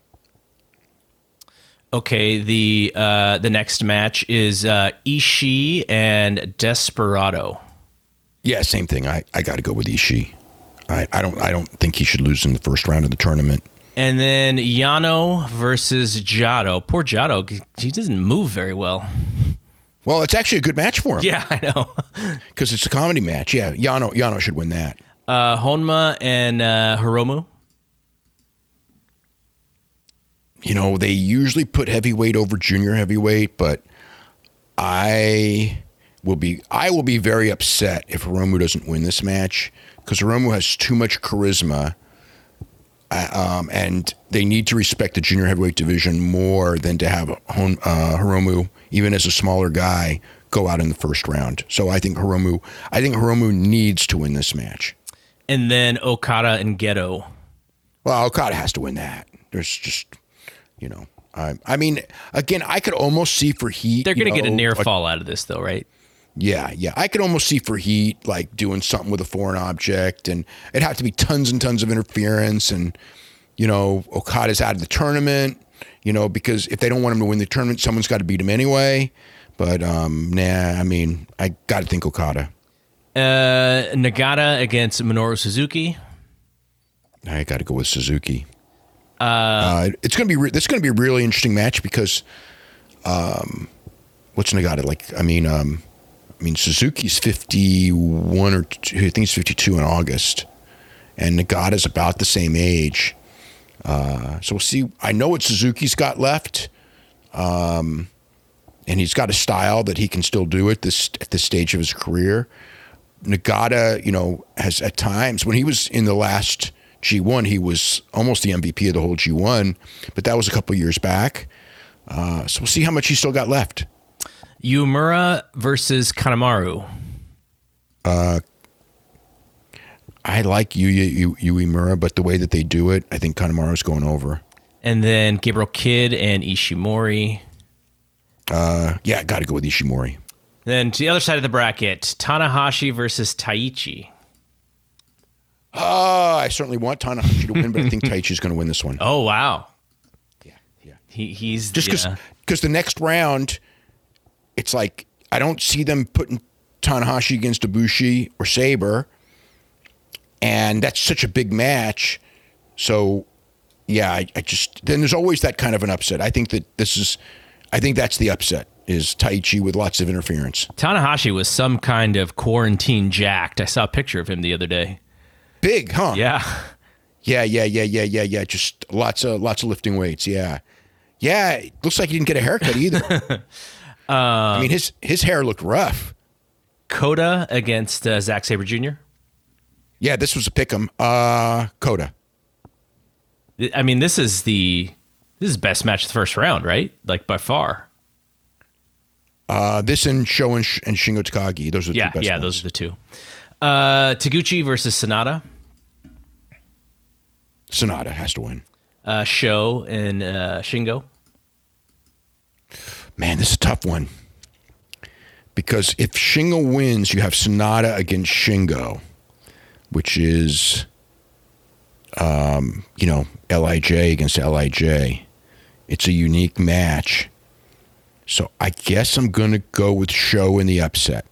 Okay, the uh, the next match is uh, Ishii and Desperado. Yeah, same thing. I, I got to go with Ishii. I, I don't. I don't think he should lose in the first round of the tournament. And then Yano versus Jado. Poor Jado, he doesn't move very well. Well, it's actually a good match for him. Yeah, I know. because it's a comedy match. Yeah, Yano Yano should win that. Uh, Honma and uh, Hiromu. You know, they usually put heavyweight over junior heavyweight, but I will be I will be very upset if Hiromu doesn't win this match because Hiromu has too much charisma. Uh, um, and they need to respect the junior heavyweight division more than to have uh, Hiromu, even as a smaller guy, go out in the first round. So I think Hiromu, I think Hiromu needs to win this match. And then Okada and Gedo. Well, Okada has to win that. There's just, you know, I, I mean, again, I could almost see for Heat. They're going to get a near like- fall out of this, though, right? Yeah, yeah. I could almost see for Heat like doing something with a foreign object, and it'd have to be tons and tons of interference, and you know, Okada's out of the tournament. You know, because if they don't want him to win the tournament, someone's got to beat him anyway. But um, nah, I mean, I got to think Okada. Uh, Nagata against Minoru Suzuki. I got to go with Suzuki. Uh, it's gonna be re- this is gonna be a really interesting match because, um, what's Nagata like? I mean, um, I mean Suzuki's fifty one or two, I think he's fifty two in August, and Nagata's about the same age. Uh, so we'll see. I know what Suzuki's got left, um, and he's got a style that he can still do it this at this stage of his career. Nagata, you know, has at times when he was in the last G1, he was almost the MVP of the whole G1, but that was a couple years back. Uh, so we'll see how much he's still got left. Uemura versus Kanemaru. I like Yu- Uemura, but the way that they do it, I think Kanemaru's going over. And then Gabriel Kidd and Ishimori. Uh, yeah, got to go with Ishimori. Then to the other side of the bracket, Tanahashi versus Taichi. Oh, I certainly want Tanahashi to win, but I think Taichi's going to win this one. Oh wow, Yeah, yeah. he he's Just because yeah. the next round, it's like I don't see them putting Tanahashi against Ibushi or Sabre, and that's such a big match. So, yeah, I, I just then there's always that kind of an upset. I think that this is, I think that's the upset is Taichi with lots of interference. Tanahashi was some kind of quarantine jacked. I saw a picture of him the other day. Big, huh? Yeah. Yeah, yeah, yeah, yeah, yeah, yeah. Just lots of lots of lifting weights. Yeah, yeah. Looks like he didn't get a haircut either. I mean, his his hair looked rough. Kota against uh, Zack Sabre Jr. Yeah, this was a pick'em. Uh, Kota. I mean, this is the this is best match of the first round, right? Like by far. Uh, this and Sho and, Sh- and Shingo Takagi. Those are the Yeah, two best yeah, ones. those are the two. Uh, Taguchi versus Sanada. Sanada has to win. Uh, Sho and uh, Shingo. Man, this is a tough one. Because if Shingo wins, you have Sanada against Shingo, which is, um, you know, Lij against Lij. It's a unique match. So I guess I'm going to go with Sho in the upset.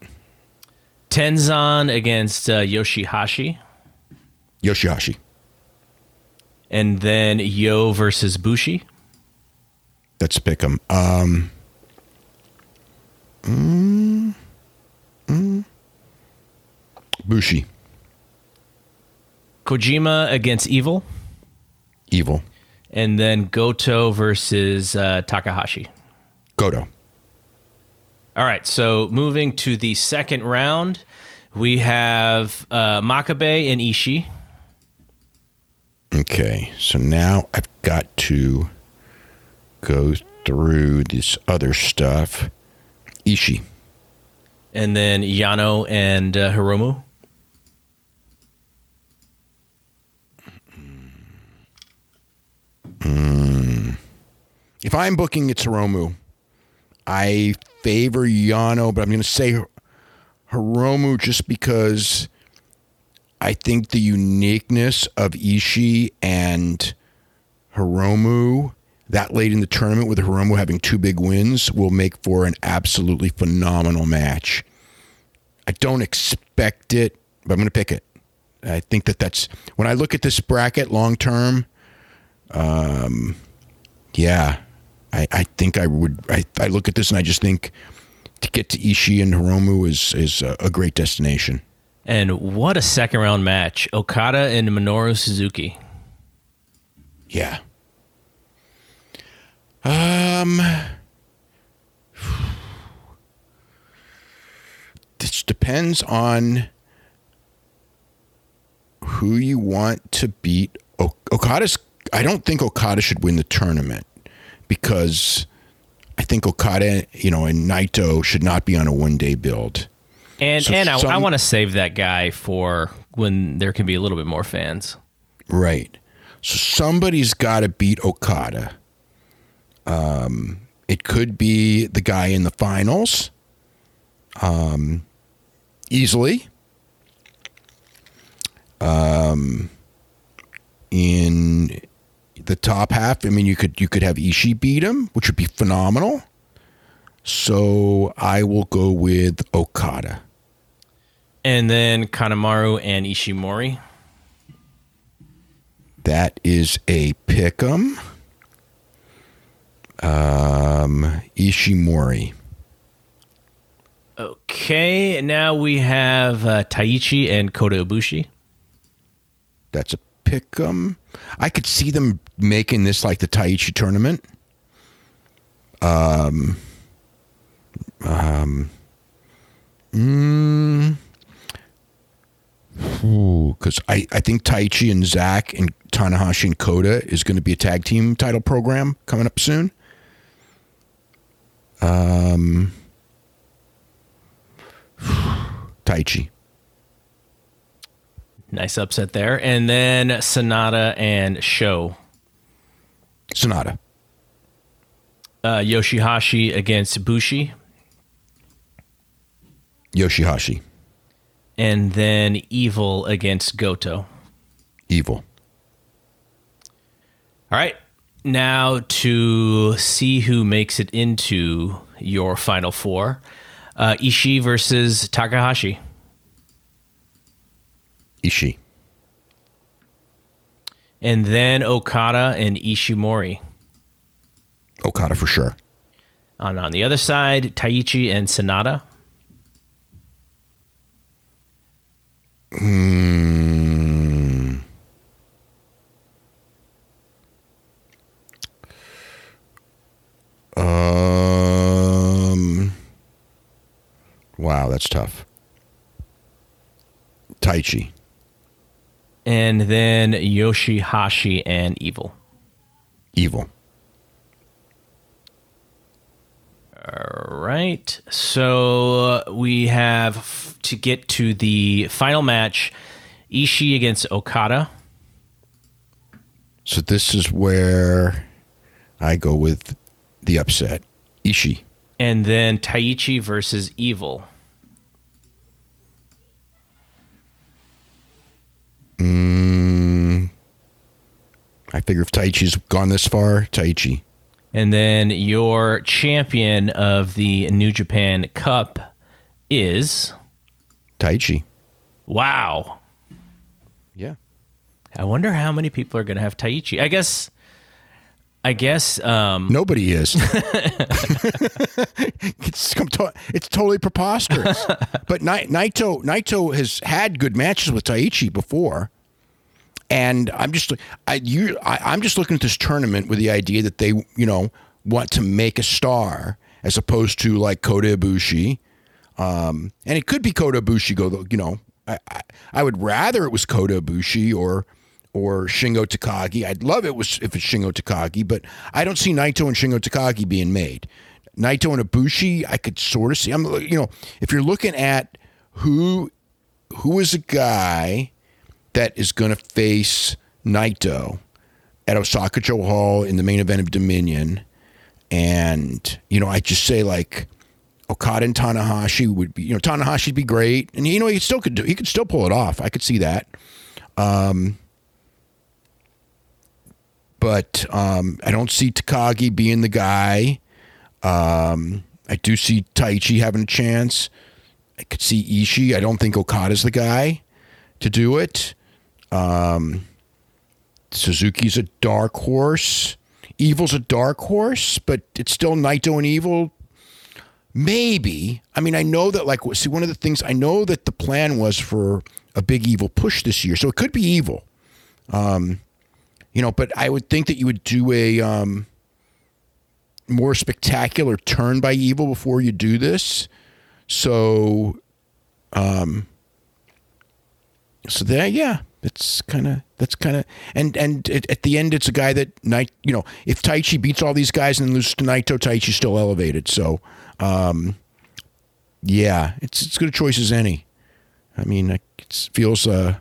Tenzan against uh, Yoshihashi. Yoshihashi. And then Yo versus Bushi. Let's pick him. Um, mm, mm, Bushi. Kojima against Evil. Evil. And then Goto versus uh, Takahashi. Goto. All right, so moving to the second round, we have uh, Makabe and Ishii. Okay, so now I've got to go through this other stuff. Ishii. and then Yano and uh, Hiromu. If I'm booking it's Hiromu, I favor Yano, but I'm going to say Hiromu just because I think the uniqueness of Ishii and Hiromu that late in the tournament with Hiromu having two big wins will make for an absolutely phenomenal match. I don't expect it, but I'm going to pick it. I think that that's when I look at this bracket long term. Um, yeah, I, I think I would. I, I look at this and I just think to get to Ishii and Hiromu is is a, a great destination. And what a second round match. Okada and Minoru Suzuki. Yeah. Um. This depends on who you want to beat. O- Okada's. I don't think Okada should win the tournament because I think Okada, you know, and Naito should not be on a one day build. And So and I, some- I want to save that guy for when there can be a little bit more fans. Right. So somebody's got to beat Okada. Um, it could be the guy in the finals. Um, easily. Um, in the top half, I mean, you could you could have Ishii beat him, which would be phenomenal. So I will go with Okada. And then Kanemaru and Ishimori. That is a pick'em. Um, Ishimori. Okay, now we have uh, Taichi and Kota Ibushi. That's a pick'em. I could see them making this like the Taichi tournament. Um, um, because I, I think Taichi and Zach and Tanahashi and Kota is going to be a tag team title program coming up soon. Um, Taichi. Nice upset there. And then Sanada and Sho. Sanada. Uh, Yoshihashi against Bushi. Yoshihashi. And then Evil against Goto. Evil. All right. Now to see who makes it into your final four uh, Ishii versus Takahashi. Ishii. And then Okada and Ishimori. Okada for sure. And on the other side, Taichi and Sanada. Hmm. Um. Wow, that's tough. Taichi. And then Yoshihashi and Evil. Evil. All right. So uh, we have f- to get to the final match Ishii against Okada. So this is where I go with the upset. Ishii. And then Taichi versus Evil. Mm, I figure if Taichi's gone this far, Taichi. And then your champion of the New Japan Cup is. Taichi. Wow. Yeah. I wonder how many people are going to have Taichi. I guess. I guess. Um, Nobody is. it's it's totally preposterous. but Naito Naito has had good matches with Taichi before, and I'm just I you I, I'm just looking at this tournament with the idea that they you know want to make a star as opposed to like Kota Ibushi, um, and it could be Kota Ibushi go you know I, I I would rather it was Kota Ibushi or or Shingo Takagi. I'd love it was if it's Shingo Takagi, but I don't see Naito and Shingo Takagi being made. Naito and Ibushi, I could sort of see. I'm, you know, if you're looking at who who is a guy that is going to face Naito at Osaka-jo Hall in the main event of Dominion, and you know, I just say like Okada and Tanahashi would be, you know, Tanahashi'd be great, and you know, he still could do, he could still pull it off. I could see that. Um, but um, I don't see Takagi being the guy. Um, I do see Taichi having a chance. I could see Ishii. I don't think Okada's the guy to do it. Um, Suzuki's a dark horse. Evil's a dark horse, but it's still Naito and Evil. Maybe. I mean, I know that, like, see, one of the things I know that the plan was for a big Evil push this year, so it could be Evil. Um, you know, but I would think that you would do a um, more spectacular turn by Evil before you do this. So, um, so there, yeah, it's kind of that's kind of and and it, at the end, it's a guy that night. You know, if Taichi beats all these guys and loses to Naito, Taichi's still elevated. So, um, yeah, it's it's good a choice as any. I mean, it feels uh,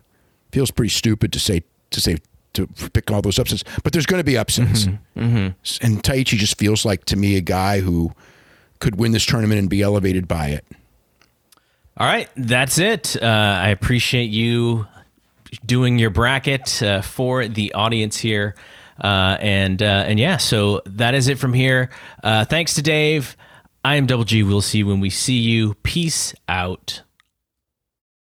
feels pretty stupid to say to say to pick all those upsets, but there's going to be upsets. Mm-hmm. Mm-hmm. And Taichi just feels like to me a guy who could win this tournament and be elevated by it. All right, that's it. Uh, I appreciate you doing your bracket uh, for the audience here, uh, and uh, and yeah, so that is it from here. Uh, thanks to Dave. I am Double G. We'll see you when we see you. Peace out.